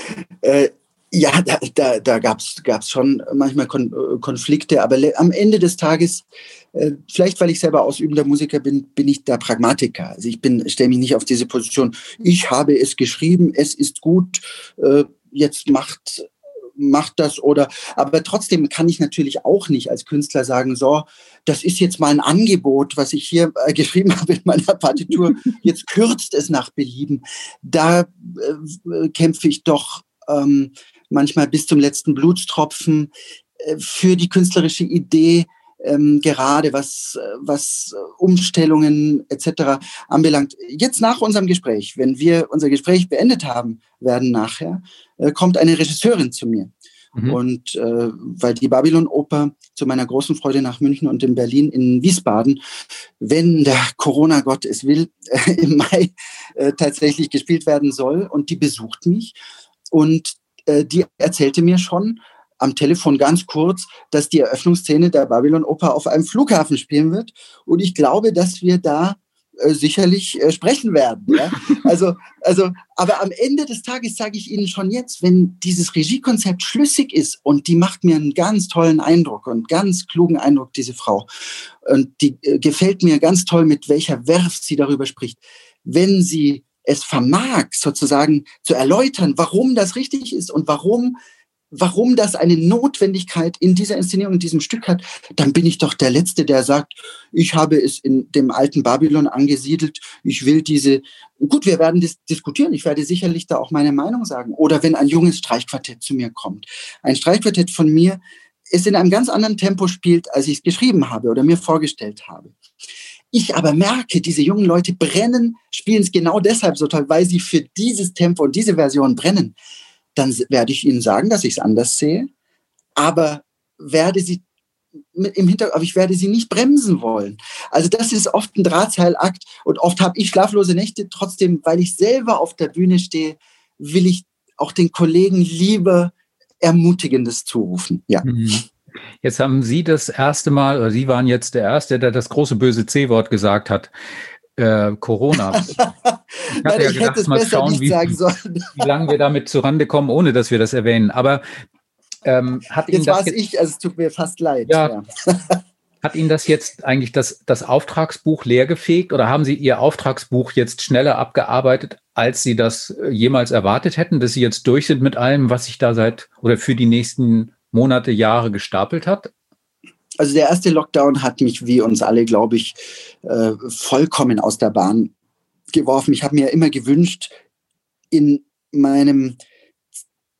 Speaker 2: [laughs]
Speaker 3: äh, ja, da, da, da gab es schon manchmal Kon Konflikte, aber am Ende des Tages, äh, vielleicht weil ich selber ausübender Musiker bin, bin ich der Pragmatiker. Also ich stelle mich nicht auf diese Position, ich habe es geschrieben, es ist gut, äh, jetzt macht macht das oder, aber trotzdem kann ich natürlich auch nicht als Künstler sagen, so, das ist jetzt mal ein Angebot, was ich hier äh, geschrieben [laughs] habe in meiner Partitur, jetzt kürzt es nach Belieben. Da äh, kämpfe ich doch ähm, manchmal bis zum letzten Blutstropfen äh, für die künstlerische Idee, ähm, gerade was, was Umstellungen etc. anbelangt. Jetzt nach unserem Gespräch, wenn wir unser Gespräch beendet haben werden nachher, äh, kommt eine Regisseurin zu mir. Mhm. Und äh, weil die Babylon-Oper zu meiner großen Freude nach München und in Berlin, in Wiesbaden, wenn der Corona-Gott es will, äh, [laughs] im Mai äh, tatsächlich gespielt werden soll. Und die besucht mich und äh, die erzählte mir schon, am Telefon ganz kurz, dass die Eröffnungsszene der Babylon Oper auf einem Flughafen spielen wird. Und ich glaube, dass wir da äh, sicherlich äh, sprechen werden. Ja? [laughs] Also, also, aber am Ende des Tages sage ich Ihnen schon jetzt, wenn dieses Regiekonzept schlüssig ist und die macht mir einen ganz tollen Eindruck und ganz klugen Eindruck, diese Frau. Und die äh, gefällt mir ganz toll, mit welcher Werf sie darüber spricht. Wenn sie es vermag, sozusagen zu erläutern, warum das richtig ist und warum warum das eine Notwendigkeit in dieser Inszenierung, in diesem Stück hat, dann bin ich doch der Letzte, der sagt, ich habe es in dem alten Babylon angesiedelt, ich will diese, gut, wir werden das diskutieren, ich werde sicherlich da auch meine Meinung sagen. Oder wenn ein junges Streichquartett zu mir kommt. Ein Streichquartett von mir es in einem ganz anderen Tempo spielt, als ich es geschrieben habe oder mir vorgestellt habe. Ich aber merke, diese jungen Leute brennen, spielen es genau deshalb so toll, weil sie für dieses Tempo und diese Version brennen dann werde ich Ihnen sagen, dass ich es anders sehe, aber werde sie im Hintergrund, aber ich werde sie nicht bremsen wollen. Also das ist oft ein Drahtseilakt und oft habe ich schlaflose Nächte. Trotzdem, weil ich selber auf der Bühne stehe, will ich auch den Kollegen lieber Ermutigendes zurufen. Ja. Mhm.
Speaker 2: Jetzt haben Sie das erste Mal, oder Sie waren jetzt der Erste, der das große böse C-Wort gesagt hat äh, Corona. [laughs]
Speaker 3: Ich, Nein, ja gedacht, hätte es besser schauen, nicht wie, sagen sollen.
Speaker 2: wie lange wir damit zurande kommen, ohne dass wir das erwähnen. Aber ähm, hat
Speaker 3: Jetzt war es ich, also es tut mir fast leid.
Speaker 2: Ja. ja. [laughs] Hat Ihnen das jetzt eigentlich das, das Auftragsbuch leergefegt oder haben Sie Ihr Auftragsbuch jetzt schneller abgearbeitet als Sie das äh, jemals erwartet hätten, dass Sie jetzt durch sind mit allem, was sich da seit oder für die nächsten Monate, Jahre gestapelt hat?
Speaker 3: Also der erste Lockdown hat mich, wie uns alle, glaube ich, äh, vollkommen aus der Bahn geworfen. Ich habe mir immer gewünscht, in meinem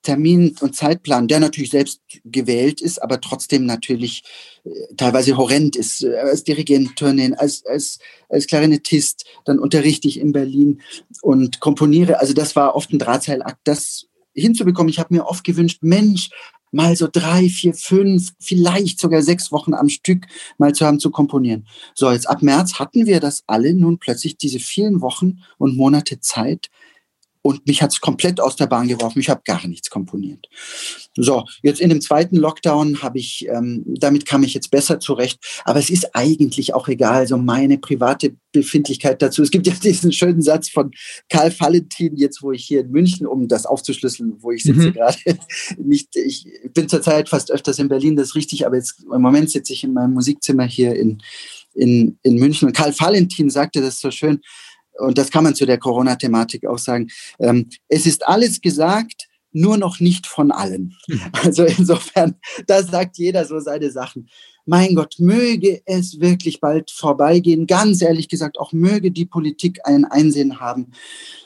Speaker 3: Termin und Zeitplan, der natürlich selbst gewählt ist, aber trotzdem natürlich äh, teilweise horrend ist. Äh, als Dirigentin, als, als, als Klarinettist, dann unterrichte ich in Berlin und komponiere. Also das war oft ein Drahtseilakt, das hinzubekommen. Ich habe mir oft gewünscht, Mensch, mal so drei, vier, fünf, vielleicht sogar sechs Wochen am Stück mal zu haben zu komponieren. So, jetzt ab März hatten wir das alle nun plötzlich diese vielen Wochen und Monate Zeit, und mich hat es komplett aus der Bahn geworfen. Ich habe gar nichts komponiert. So, jetzt in dem zweiten Lockdown habe ich, ähm, damit kam ich jetzt besser zurecht. Aber es ist eigentlich auch egal, so meine private Befindlichkeit dazu. Es gibt ja [laughs] diesen schönen Satz von Karl Valentin, jetzt wo ich hier in München, um das aufzuschlüsseln, wo ich sitze mhm. gerade, [laughs] nicht, ich bin zurzeit fast öfters in Berlin, das ist richtig, aber jetzt im Moment sitze ich in meinem Musikzimmer hier in, in, in München. Und Karl Valentin sagte das so schön, und das kann man zu der Corona-Thematik auch sagen, ähm, es ist alles gesagt, nur noch nicht von allen. Hm. Also insofern, da sagt jeder so seine Sachen. Mein Gott, möge es wirklich bald vorbeigehen. Ganz ehrlich gesagt, auch möge die Politik ein Einsehen haben,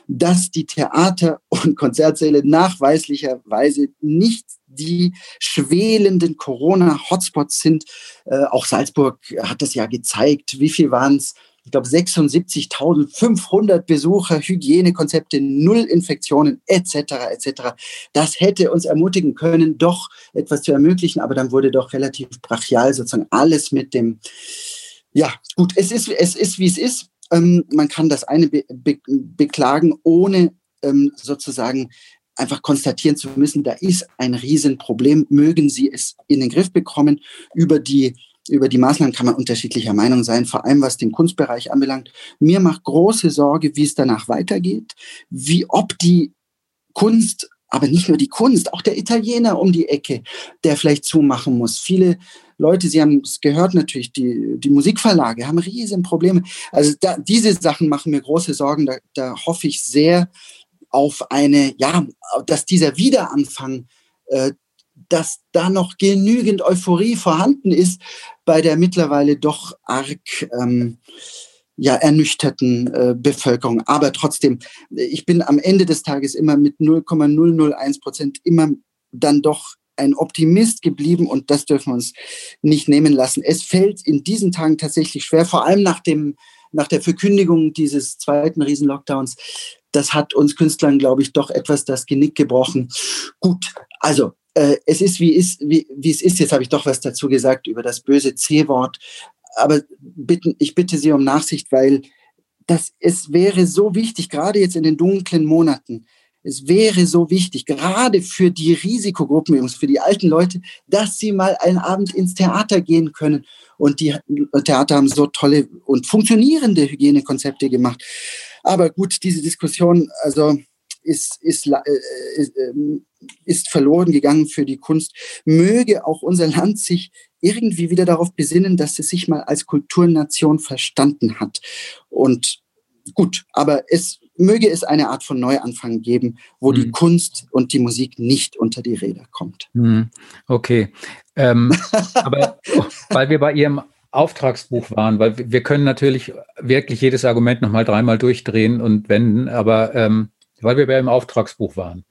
Speaker 3: dass die Theater und Konzertsäle nachweislicherweise nicht die schwelenden Corona-Hotspots sind. Äh, auch Salzburg hat das ja gezeigt. Wie viel waren es? Ich glaube 76.500 Besucher, Hygienekonzepte, null Infektionen etc. etc. Das hätte uns ermutigen können, doch etwas zu ermöglichen, aber dann wurde doch relativ brachial sozusagen alles mit dem, ja gut, es ist, es ist wie es ist. Ähm, man kann das eine be be beklagen, ohne ähm, sozusagen einfach konstatieren zu müssen, da ist ein Riesenproblem. Mögen Sie es in den Griff bekommen über die über die Maßnahmen kann man unterschiedlicher Meinung sein, vor allem was den Kunstbereich anbelangt. Mir macht große Sorge, wie es danach weitergeht, wie ob die Kunst, aber nicht nur die Kunst, auch der Italiener um die Ecke, der vielleicht zumachen muss. Viele Leute, Sie haben es gehört natürlich, die, die Musikverlage haben riesen Probleme. Also da, diese Sachen machen mir große Sorgen. Da, da hoffe ich sehr auf eine, ja, dass dieser Wiederanfang äh, dass da noch genügend Euphorie vorhanden ist bei der mittlerweile doch arg ähm, ja, ernüchterten äh, Bevölkerung. Aber trotzdem, ich bin am Ende des Tages immer mit 0,001 Prozent immer dann doch ein Optimist geblieben und das dürfen wir uns nicht nehmen lassen. Es fällt in diesen Tagen tatsächlich schwer, vor allem nach dem nach der Verkündigung dieses zweiten Riesen-Lockdowns, das hat uns Künstlern, glaube ich, doch etwas das Genick gebrochen. Gut, also äh, es ist wie, ist, wie, wie es ist. Jetzt habe ich doch was dazu gesagt über das böse C-Wort. Aber bitten, ich bitte Sie um Nachsicht, weil das, es wäre so wichtig, gerade jetzt in den dunklen Monaten, es wäre so wichtig, gerade für die Risikogruppen, Jungs, für die alten Leute, dass sie mal einen Abend ins Theater gehen können. Und die Theater haben so tolle und funktionierende Hygienekonzepte gemacht. Aber gut, diese Diskussion, also ist, ist, äh, ist, ähm, ist verloren gegangen für die Kunst. Möge auch unser Land sich irgendwie wieder darauf besinnen, dass es sich mal als Kulturnation verstanden hat. Und gut, aber es möge es eine Art von Neuanfang geben, wo mhm. die Kunst und die Musik nicht unter die Räder kommt.
Speaker 2: Mhm. Okay. Ähm, [laughs] aber weil wir bei Ihrem Auftragsbuch waren, weil wir können natürlich wirklich jedes Argument nochmal dreimal durchdrehen und wenden, aber ähm, weil wir beim Auftragsbuch waren.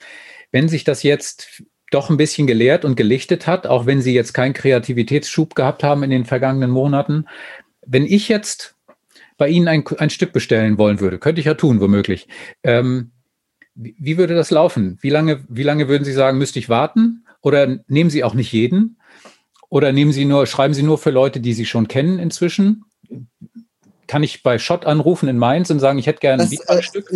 Speaker 2: Wenn sich das jetzt doch ein bisschen gelehrt und gelichtet hat, auch wenn Sie jetzt keinen Kreativitätsschub gehabt haben in den vergangenen Monaten, wenn ich jetzt bei Ihnen ein, ein Stück bestellen wollen würde, könnte ich ja tun, womöglich. Ähm, wie, würde das laufen? Wie lange, wie lange würden Sie sagen, müsste ich warten? Oder nehmen Sie auch nicht jeden? Oder nehmen Sie nur, schreiben Sie nur für Leute, die Sie schon kennen inzwischen? Kann ich bei Schott anrufen in Mainz und sagen, ich hätte gerne ein
Speaker 3: äh, Stück?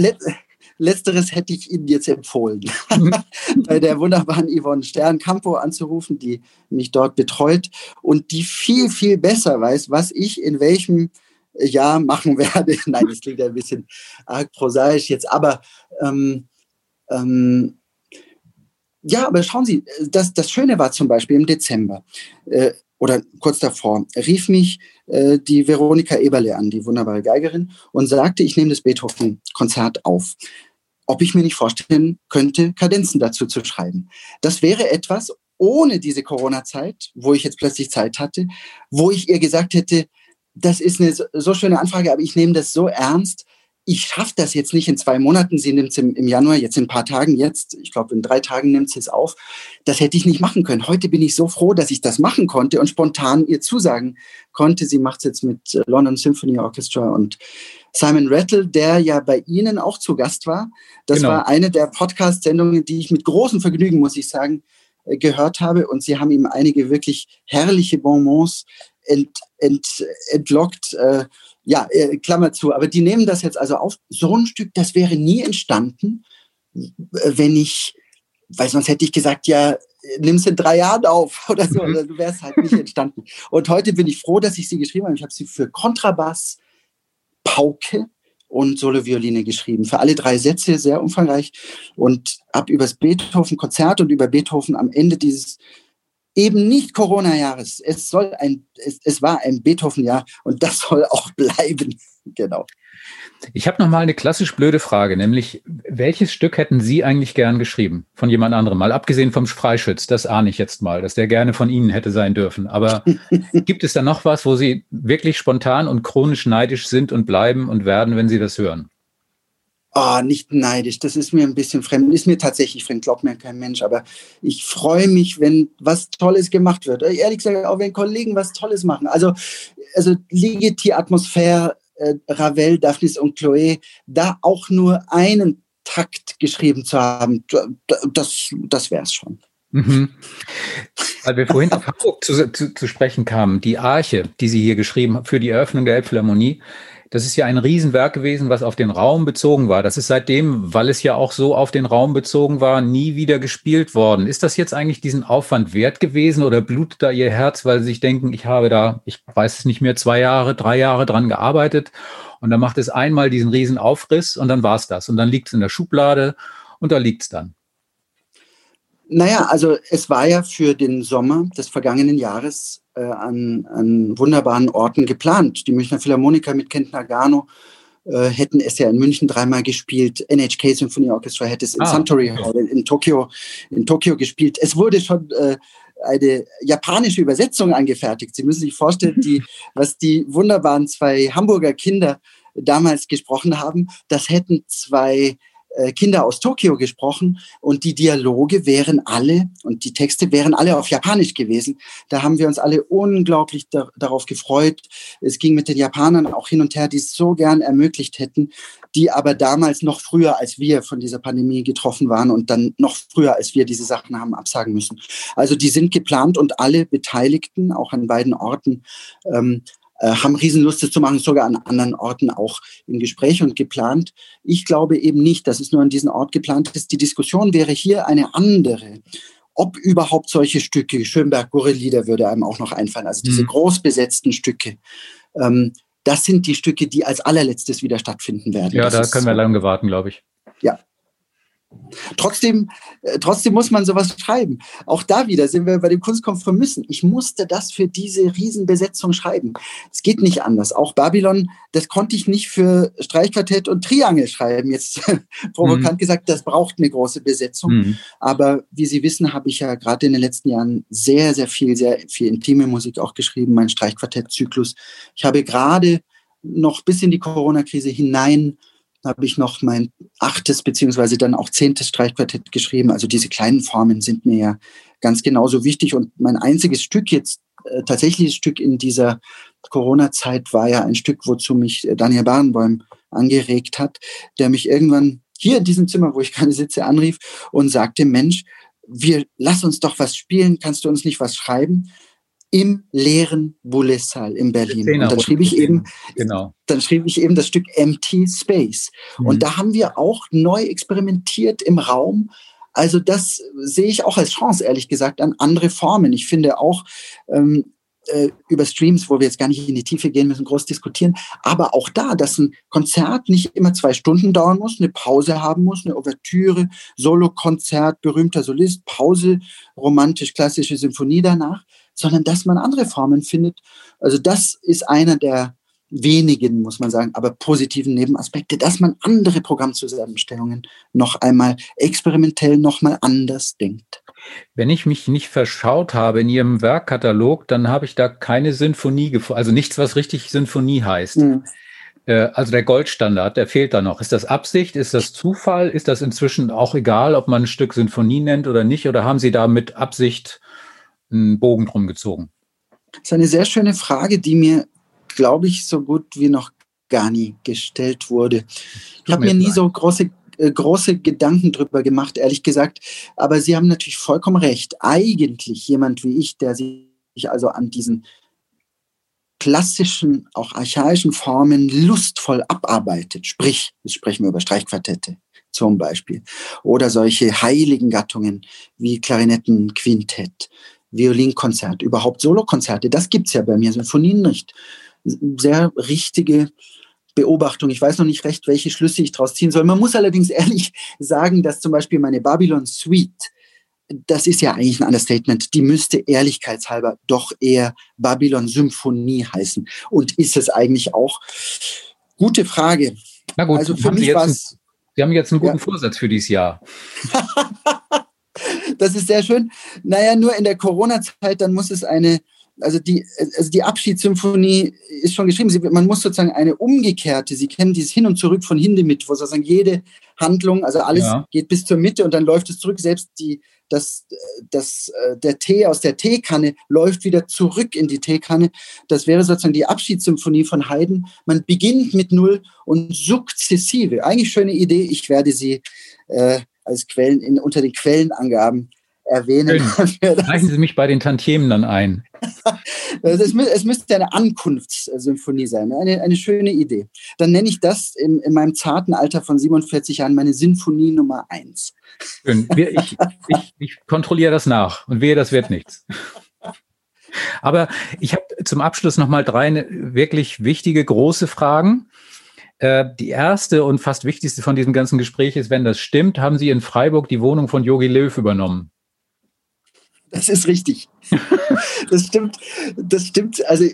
Speaker 3: Letzteres hätte ich Ihnen jetzt empfohlen, [laughs] bei der wunderbaren Yvonne Stern-Campo anzurufen, die mich dort betreut und die viel, viel besser weiß, was ich in welchem Jahr machen [laughs] werde. Nein, das klingt ein bisschen arg prosaisch jetzt, aber ähm, ähm, ja, aber schauen Sie, das, das Schöne war zum Beispiel im Dezember äh, oder kurz davor, rief mich äh, die Veronika Eberle an, die wunderbare Geigerin, und sagte, ich nehme das Beethoven-Konzert auf. ob ich mir nicht vorstellen könnte, Kadenzen dazu zu schreiben. Das wäre etwas ohne diese Corona-Zeit, wo ich jetzt plötzlich Zeit hatte, wo ich ihr gesagt hätte, das ist eine so schöne Anfrage, aber ich nehme das so ernst. Ich schaffe das jetzt nicht in zwei Monaten. Sie nimmt es im, im, Januar, jetzt in ein paar Tagen, jetzt, ich glaube, in drei Tagen nimmt sie es auf. Das hätte ich nicht machen können. Heute bin ich so froh, dass ich das machen konnte und spontan ihr zusagen konnte. Sie macht es jetzt mit äh, London Symphony Orchestra und Simon Rattle, der ja bei Ihnen auch zu Gast war. Das genau. war eine der Podcast-Sendungen, die ich mit großem Vergnügen, muss ich sagen, äh, gehört habe. Und Sie haben ihm einige wirklich herrliche Bonbons ent, ent, entlockt. Äh, ja, äh, Klammer zu. Aber die nehmen das jetzt also auf. So ein Stück, das wäre nie entstanden, wenn ich, weil sonst hätte ich gesagt, ja, nimm es in drei Jahren auf [laughs] oder so. Mhm. Du wärst halt nicht entstanden. Und heute bin ich froh, dass ich sie geschrieben habe. Ich habe sie für Kontrabass, Pauke und Solo-Violine geschrieben. Für alle drei Sätze sehr umfangreich und habe über das Beethoven-Konzert und über Beethoven am Ende dieses eben nicht Corona-Jahres. Es soll ein, es, es war ein Beethoven-Jahr und das soll auch [laughs] bleiben. genau.
Speaker 2: Ich habe noch mal eine klassisch blöde Frage, nämlich welches Stück hätten Sie eigentlich gern geschrieben von jemand anderem? Mal abgesehen vom Freischütz, das ahne ich jetzt mal, dass der gerne von Ihnen hätte sein dürfen. Aber [laughs] gibt es da noch was, wo Sie wirklich spontan und chronisch neidisch sind und bleiben und werden, wenn Sie das hören?
Speaker 3: Oh, nicht neidisch, das ist mir ein bisschen fremd, ist mir tatsächlich fremd, glaubt mir kein Mensch, aber ich freue mich, wenn was Tolles gemacht wird. Ehrlich gesagt, auch wenn Kollegen was Tolles machen. Also, also Ligeti Atmosphäre, äh, Ravel, Daphnis und Chloé, da auch nur einen Takt geschrieben zu haben, das, das wäre es schon. Mhm.
Speaker 2: Weil wir vorhin auf Hamburg zu, zu, zu, sprechen kamen, die Arche, die Sie hier geschrieben haben für die Eröffnung der Elbphilharmonie, das ist ja ein Riesenwerk gewesen, was auf den Raum bezogen war. Das ist seitdem, weil es ja auch so auf den Raum bezogen war, nie wieder gespielt worden. Ist das jetzt eigentlich diesen Aufwand wert gewesen oder blutet da Ihr Herz, weil Sie sich denken, ich habe da, ich weiß es nicht mehr, zwei Jahre, drei Jahre dran gearbeitet und dann macht es einmal diesen riesen Aufriss und dann war es das. Und dann liegt es in der Schublade und da liegt es dann.
Speaker 3: Naja, also es war ja für den Sommer des vergangenen Jahres äh, an, an wunderbaren Orten geplant. Die Münchner Philharmoniker mit Kent Nagano äh, hätten es ja in München dreimal gespielt. NHK Symphony Orchestra hätte es in ah, Suntory Hall in, in, Tokio, in Tokio gespielt. Es wurde schon äh, eine japanische Übersetzung angefertigt. Sie müssen sich vorstellen, die, [laughs] was die wunderbaren zwei Hamburger Kinder damals gesprochen haben, das hätten zwei äh, Kinder aus Tokio gesprochen und die Dialoge wären alle und die Texte wären alle auf Japanisch gewesen. Da haben wir uns alle unglaublich da, darauf gefreut. Es ging mit den Japanern auch hin und her, die es so gern ermöglicht hätten, die aber damals noch früher als wir von dieser Pandemie getroffen waren und dann noch früher als wir diese Sachen haben absagen müssen. Also die sind geplant und alle Beteiligten, auch an beiden Orten, ähm, äh, haben Riesenlust, das zu machen, sogar an anderen Orten auch im Gespräch und geplant. Ich glaube eben nicht, dass es nur an diesem Ort geplant ist. Die Diskussion wäre hier eine andere. Ob überhaupt solche Stücke, Schönberg, Gorelieder würde einem auch noch einfallen, also diese mhm. groß besetzten Stücke. Ähm, das sind die Stücke, die als allerletztes wieder stattfinden werden.
Speaker 2: Ja, das da können wir lange warten, glaube ich.
Speaker 3: Ja, Trotzdem, äh, trotzdem muss man sowas schreiben. Auch da wieder sind wir bei dem Kunstkompromissen. Ich musste das für diese Riesenbesetzung schreiben. Es geht nicht anders. Auch Babylon, das konnte ich nicht für Streichquartett und Triangel schreiben. Jetzt [laughs] provokant mhm. gesagt, das braucht eine große Besetzung. Mhm. Aber wie Sie wissen, habe ich ja gerade in den letzten Jahren sehr, sehr viel, sehr viel intime Musik auch geschrieben, mein Streichquartettzyklus. Ich habe gerade noch bis in die Corona-Krise hinein habe ich noch mein achtes beziehungsweise dann auch zehntes Streichquartett geschrieben. Also diese kleinen Formen sind mir ja ganz genauso wichtig. Und mein einziges Stück jetzt, äh, tatsächliches Stück in dieser Corona-Zeit war ja ein Stück, wozu mich äh, Daniel Barenbäum angeregt hat, der mich irgendwann hier in diesem Zimmer, wo ich gerade sitze, anrief und sagte, Mensch, wir lass uns doch was spielen, kannst du uns nicht was schreiben? Im leeren Bullesal in Berlin. Und dann schrieb ich eben, genau. dann schrieb ich eben das Stück Empty Space. Mhm. Und da haben wir auch neu experimentiert im Raum. Also das sehe ich auch als Chance, ehrlich gesagt, an andere Formen. Ich finde auch ähm, äh, über Streams, wo wir jetzt gar nicht in die Tiefe gehen müssen, groß diskutieren. Aber auch da, dass ein Konzert nicht immer zwei Stunden dauern muss, eine Pause haben muss, eine Ouvertüre, Solokonzert, berühmter Solist, Pause, romantisch-klassische Symphonie danach, sondern dass man andere Formen findet. Also das ist einer der, wenigen, muss man sagen, aber positiven Nebenaspekte, dass man andere Programmzusammenstellungen noch einmal experimentell noch mal anders denkt.
Speaker 2: Wenn ich mich nicht verschaut habe in Ihrem Werkkatalog, dann habe ich da keine Sinfonie gefunden, also nichts, was richtig Sinfonie heißt. Mhm. Also der Goldstandard, der fehlt da noch. Ist das Absicht? Ist das Zufall? Ist das inzwischen auch egal, ob man ein Stück Sinfonie nennt oder nicht? Oder haben Sie da mit Absicht einen Bogen drum gezogen?
Speaker 3: Das ist eine sehr schöne Frage, die mir, glaube ich, so gut wie noch gar nie gestellt wurde. Ich habe mir nie so große äh, große Gedanken drüber gemacht, ehrlich gesagt. Aber Sie haben natürlich vollkommen recht. Eigentlich jemand wie ich, der sich also an diesen klassischen, auch archaischen Formen lustvoll abarbeitet, sprich, jetzt sprechen wir über Streichquartette zum Beispiel, oder solche heiligen Gattungen wie Klarinettenquintett, Violinkonzert, überhaupt Solokonzerte, das gibt es ja bei mir, Sinfonien nicht. Sehr richtige Beobachtung. Ich weiß noch nicht recht, welche Schlüsse ich daraus ziehen soll. Man muss allerdings [laughs] ehrlich sagen, dass zum Beispiel meine Babylon Suite, das ist ja eigentlich ein Understatement, die müsste ehrlichkeitshalber doch eher Babylon Symphonie heißen. Und ist es eigentlich auch? Gute Frage.
Speaker 2: Na gut, also für mich jetzt, Sie haben jetzt einen guten ja. Vorsatz für dieses Jahr. [laughs]
Speaker 3: das ist sehr schön. Naja, nur in der Corona-Zeit, dann muss es eine also die, also die Abschiedssymphonie ist schon geschrieben. Sie, man muss sozusagen eine umgekehrte, Sie kennen dieses Hin und Zurück von Hindemith, wo sozusagen jede Handlung, also alles ja. geht bis zur Mitte und dann läuft es zurück. Selbst die, das, das, äh, der Tee aus der Teekanne läuft wieder zurück in die Teekanne. Das wäre sozusagen die Abschiedssymphonie von Haydn. Man beginnt mit Null und sukzessive. Eigentlich schöne Idee. Ich werde sie äh, als Quellen in, unter den Quellenangaben erwähnen. [laughs]
Speaker 2: Reichen Sie mich bei den Tantiemen dann ein. [laughs]
Speaker 3: es, es, müsste eine Ankunftssymphonie sein, eine, eine schöne Idee. Dann nenne ich das in, in meinem zarten Alter von 47 Jahren meine Sinfonie Nummer 1.
Speaker 2: Schön. Ich, ich, ich kontrolliere das nach und wehe, das wird nichts. Aber ich habe zum Abschluss noch mal drei wirklich wichtige, große Fragen. Äh, die erste und fast wichtigste von diesem ganzen Gespräch ist, wenn das stimmt, haben Sie in Freiburg die Wohnung von Yogi Löw übernommen.
Speaker 3: Das ist richtig. [laughs] das stimmt. Das stimmt. Also,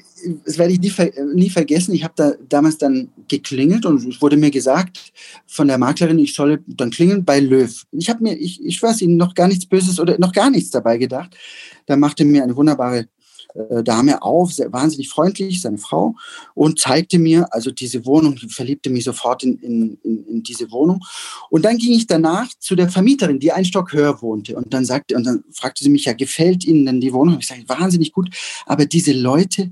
Speaker 3: das werde ich nie, nie vergessen. Ich habe da damals dann geklingelt und es wurde mir gesagt von der Maklerin, ich solle dann klingeln bei Löw. Ich habe mir, ich, ich weiß Ihnen noch gar nichts Böses oder noch gar nichts dabei gedacht. Da machte mir eine wunderbare äh, Dame auf, sehr, wahnsinnig freundlich, seine Frau, und zeigte mir also diese Wohnung, verliebte mich sofort in, in, in, in, diese Wohnung. Und dann ging ich danach zu der Vermieterin, die einen Stock höher wohnte. Und dann sagte, und dann fragte sie mich, ja, gefällt Ihnen denn die Wohnung? Ich sage, wahnsinnig gut. Aber diese Leute,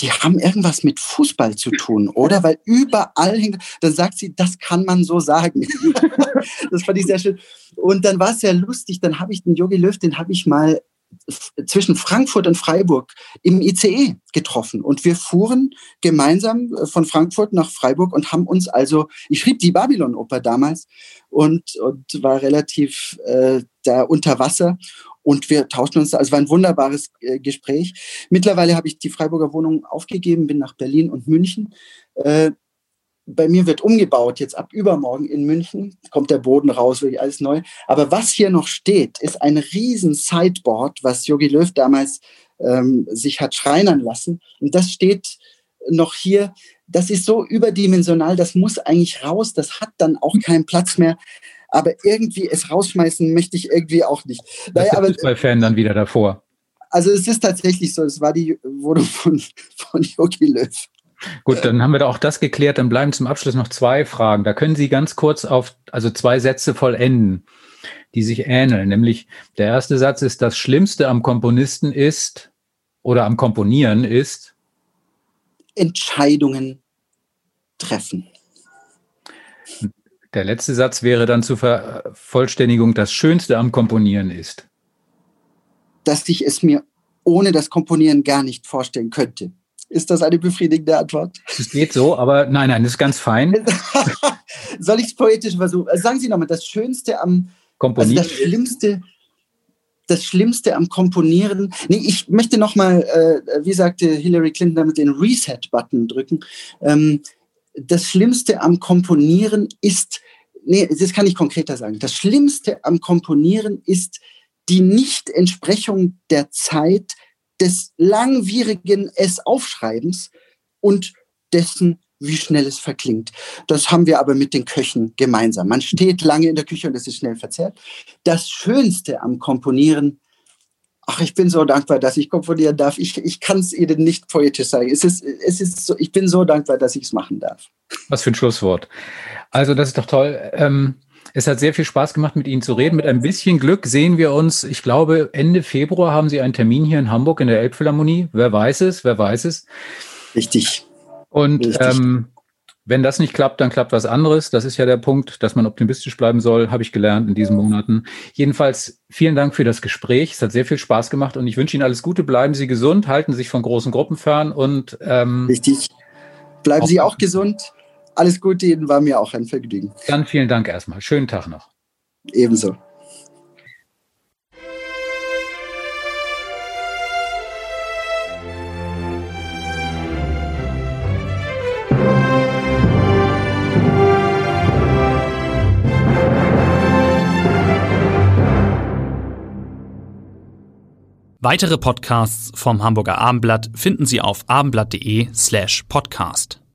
Speaker 3: die haben irgendwas mit Fußball zu tun, [laughs] oder? Weil überall hängt, dann sagt sie, das kann man so sagen. [laughs] das fand ich sehr schön. Und dann war es sehr lustig, dann habe ich den Yogi Löw, den habe ich mal zwischen Frankfurt und Freiburg im ICE getroffen. Und wir fuhren gemeinsam äh, von Frankfurt nach Freiburg und haben uns also, ich schrieb die Babylon-Oper damals und, und war relativ äh, da unter Wasser. Und wir tauschten uns, also war ein wunderbares äh, Gespräch. Mittlerweile habe ich die Freiburger Wohnung aufgegeben, bin nach Berlin und München. Äh, bei mir wird umgebaut, jetzt ab übermorgen in München, kommt der Boden raus, wirklich alles neu. Aber was hier noch steht, ist ein riesen Sideboard, was Yogi Löw damals ähm, sich hat schreinern lassen. Und das steht noch hier. Das ist so überdimensional, das muss eigentlich raus, das hat dann auch keinen Platz mehr. Aber irgendwie es rausschmeißen möchte ich irgendwie auch nicht.
Speaker 2: Naja, aber Fußballfan dann wieder davor.
Speaker 3: Also es ist tatsächlich so, es war die Wohnung von, von Jogi Löw.
Speaker 2: Gut, dann haben wir da auch das geklärt. Dann bleiben zum Abschluss noch zwei Fragen. Da können Sie ganz kurz auf, also zwei Sätze vollenden, die sich ähneln. Nämlich der erste Satz ist, das Schlimmste am Komponisten ist oder am Komponieren ist
Speaker 3: Entscheidungen treffen.
Speaker 2: Der letzte Satz wäre dann zur Vervollständigung, das Schönste am Komponieren ist.
Speaker 3: Dass ich es mir ohne das Komponieren gar nicht vorstellen könnte. Ist das eine befriedigende Antwort?
Speaker 2: Es geht so, aber nein, nein, das ist ganz fein. [laughs]
Speaker 3: Soll ich es poetisch versuchen? Also sagen Sie nochmal, das Schönste am
Speaker 2: Komponieren.
Speaker 3: Also das Schlimmste, das Schlimmste am Komponieren. Nee, ich möchte nochmal, äh, wie sagte Hillary Clinton, damit den Reset-Button drücken. Ähm, das Schlimmste am Komponieren ist, nee, das kann ich konkreter sagen. Das Schlimmste am Komponieren ist die Nicht-Entsprechung der Zeit des langwierigen Es-Aufschreibens und dessen, wie schnell es verklingt. Das haben wir aber mit den Köchen gemeinsam. Man steht lange in der Küche und es ist schnell verzerrt. Das Schönste am Komponieren, ach, ich bin so dankbar, dass ich komponieren darf. Ich, ich kann es Ihnen nicht poetisch sagen. Es ist, es ist so, ich bin so dankbar, dass ich es machen darf.
Speaker 2: Was für ein Schlusswort. Also, das ist doch toll. Ähm, es hat sehr viel Spaß gemacht, mit Ihnen zu reden. Mit ein bisschen Glück sehen wir uns, ich glaube, Ende Februar haben Sie einen Termin hier in Hamburg in der Elbphilharmonie. Wer weiß es, wer weiß es.
Speaker 3: Richtig.
Speaker 2: Und Richtig. Ähm, wenn das nicht klappt, dann klappt was anderes. Das ist ja der Punkt, dass man optimistisch bleiben soll, habe ich gelernt in diesen Monaten. Jedenfalls vielen Dank für das Gespräch. Es hat sehr viel Spaß gemacht und ich wünsche Ihnen alles Gute. Bleiben Sie gesund, halten Sie sich von großen Gruppen fern und
Speaker 3: ähm, richtig. Bleiben Sie auch gesund. Alles Gute Ihnen, war mir auch ein Vergnügen.
Speaker 2: Dann vielen Dank erstmal. Schönen Tag noch.
Speaker 3: Ebenso.
Speaker 1: Weitere Podcasts vom Hamburger Abendblatt finden Sie auf abendblatt.de slash podcast.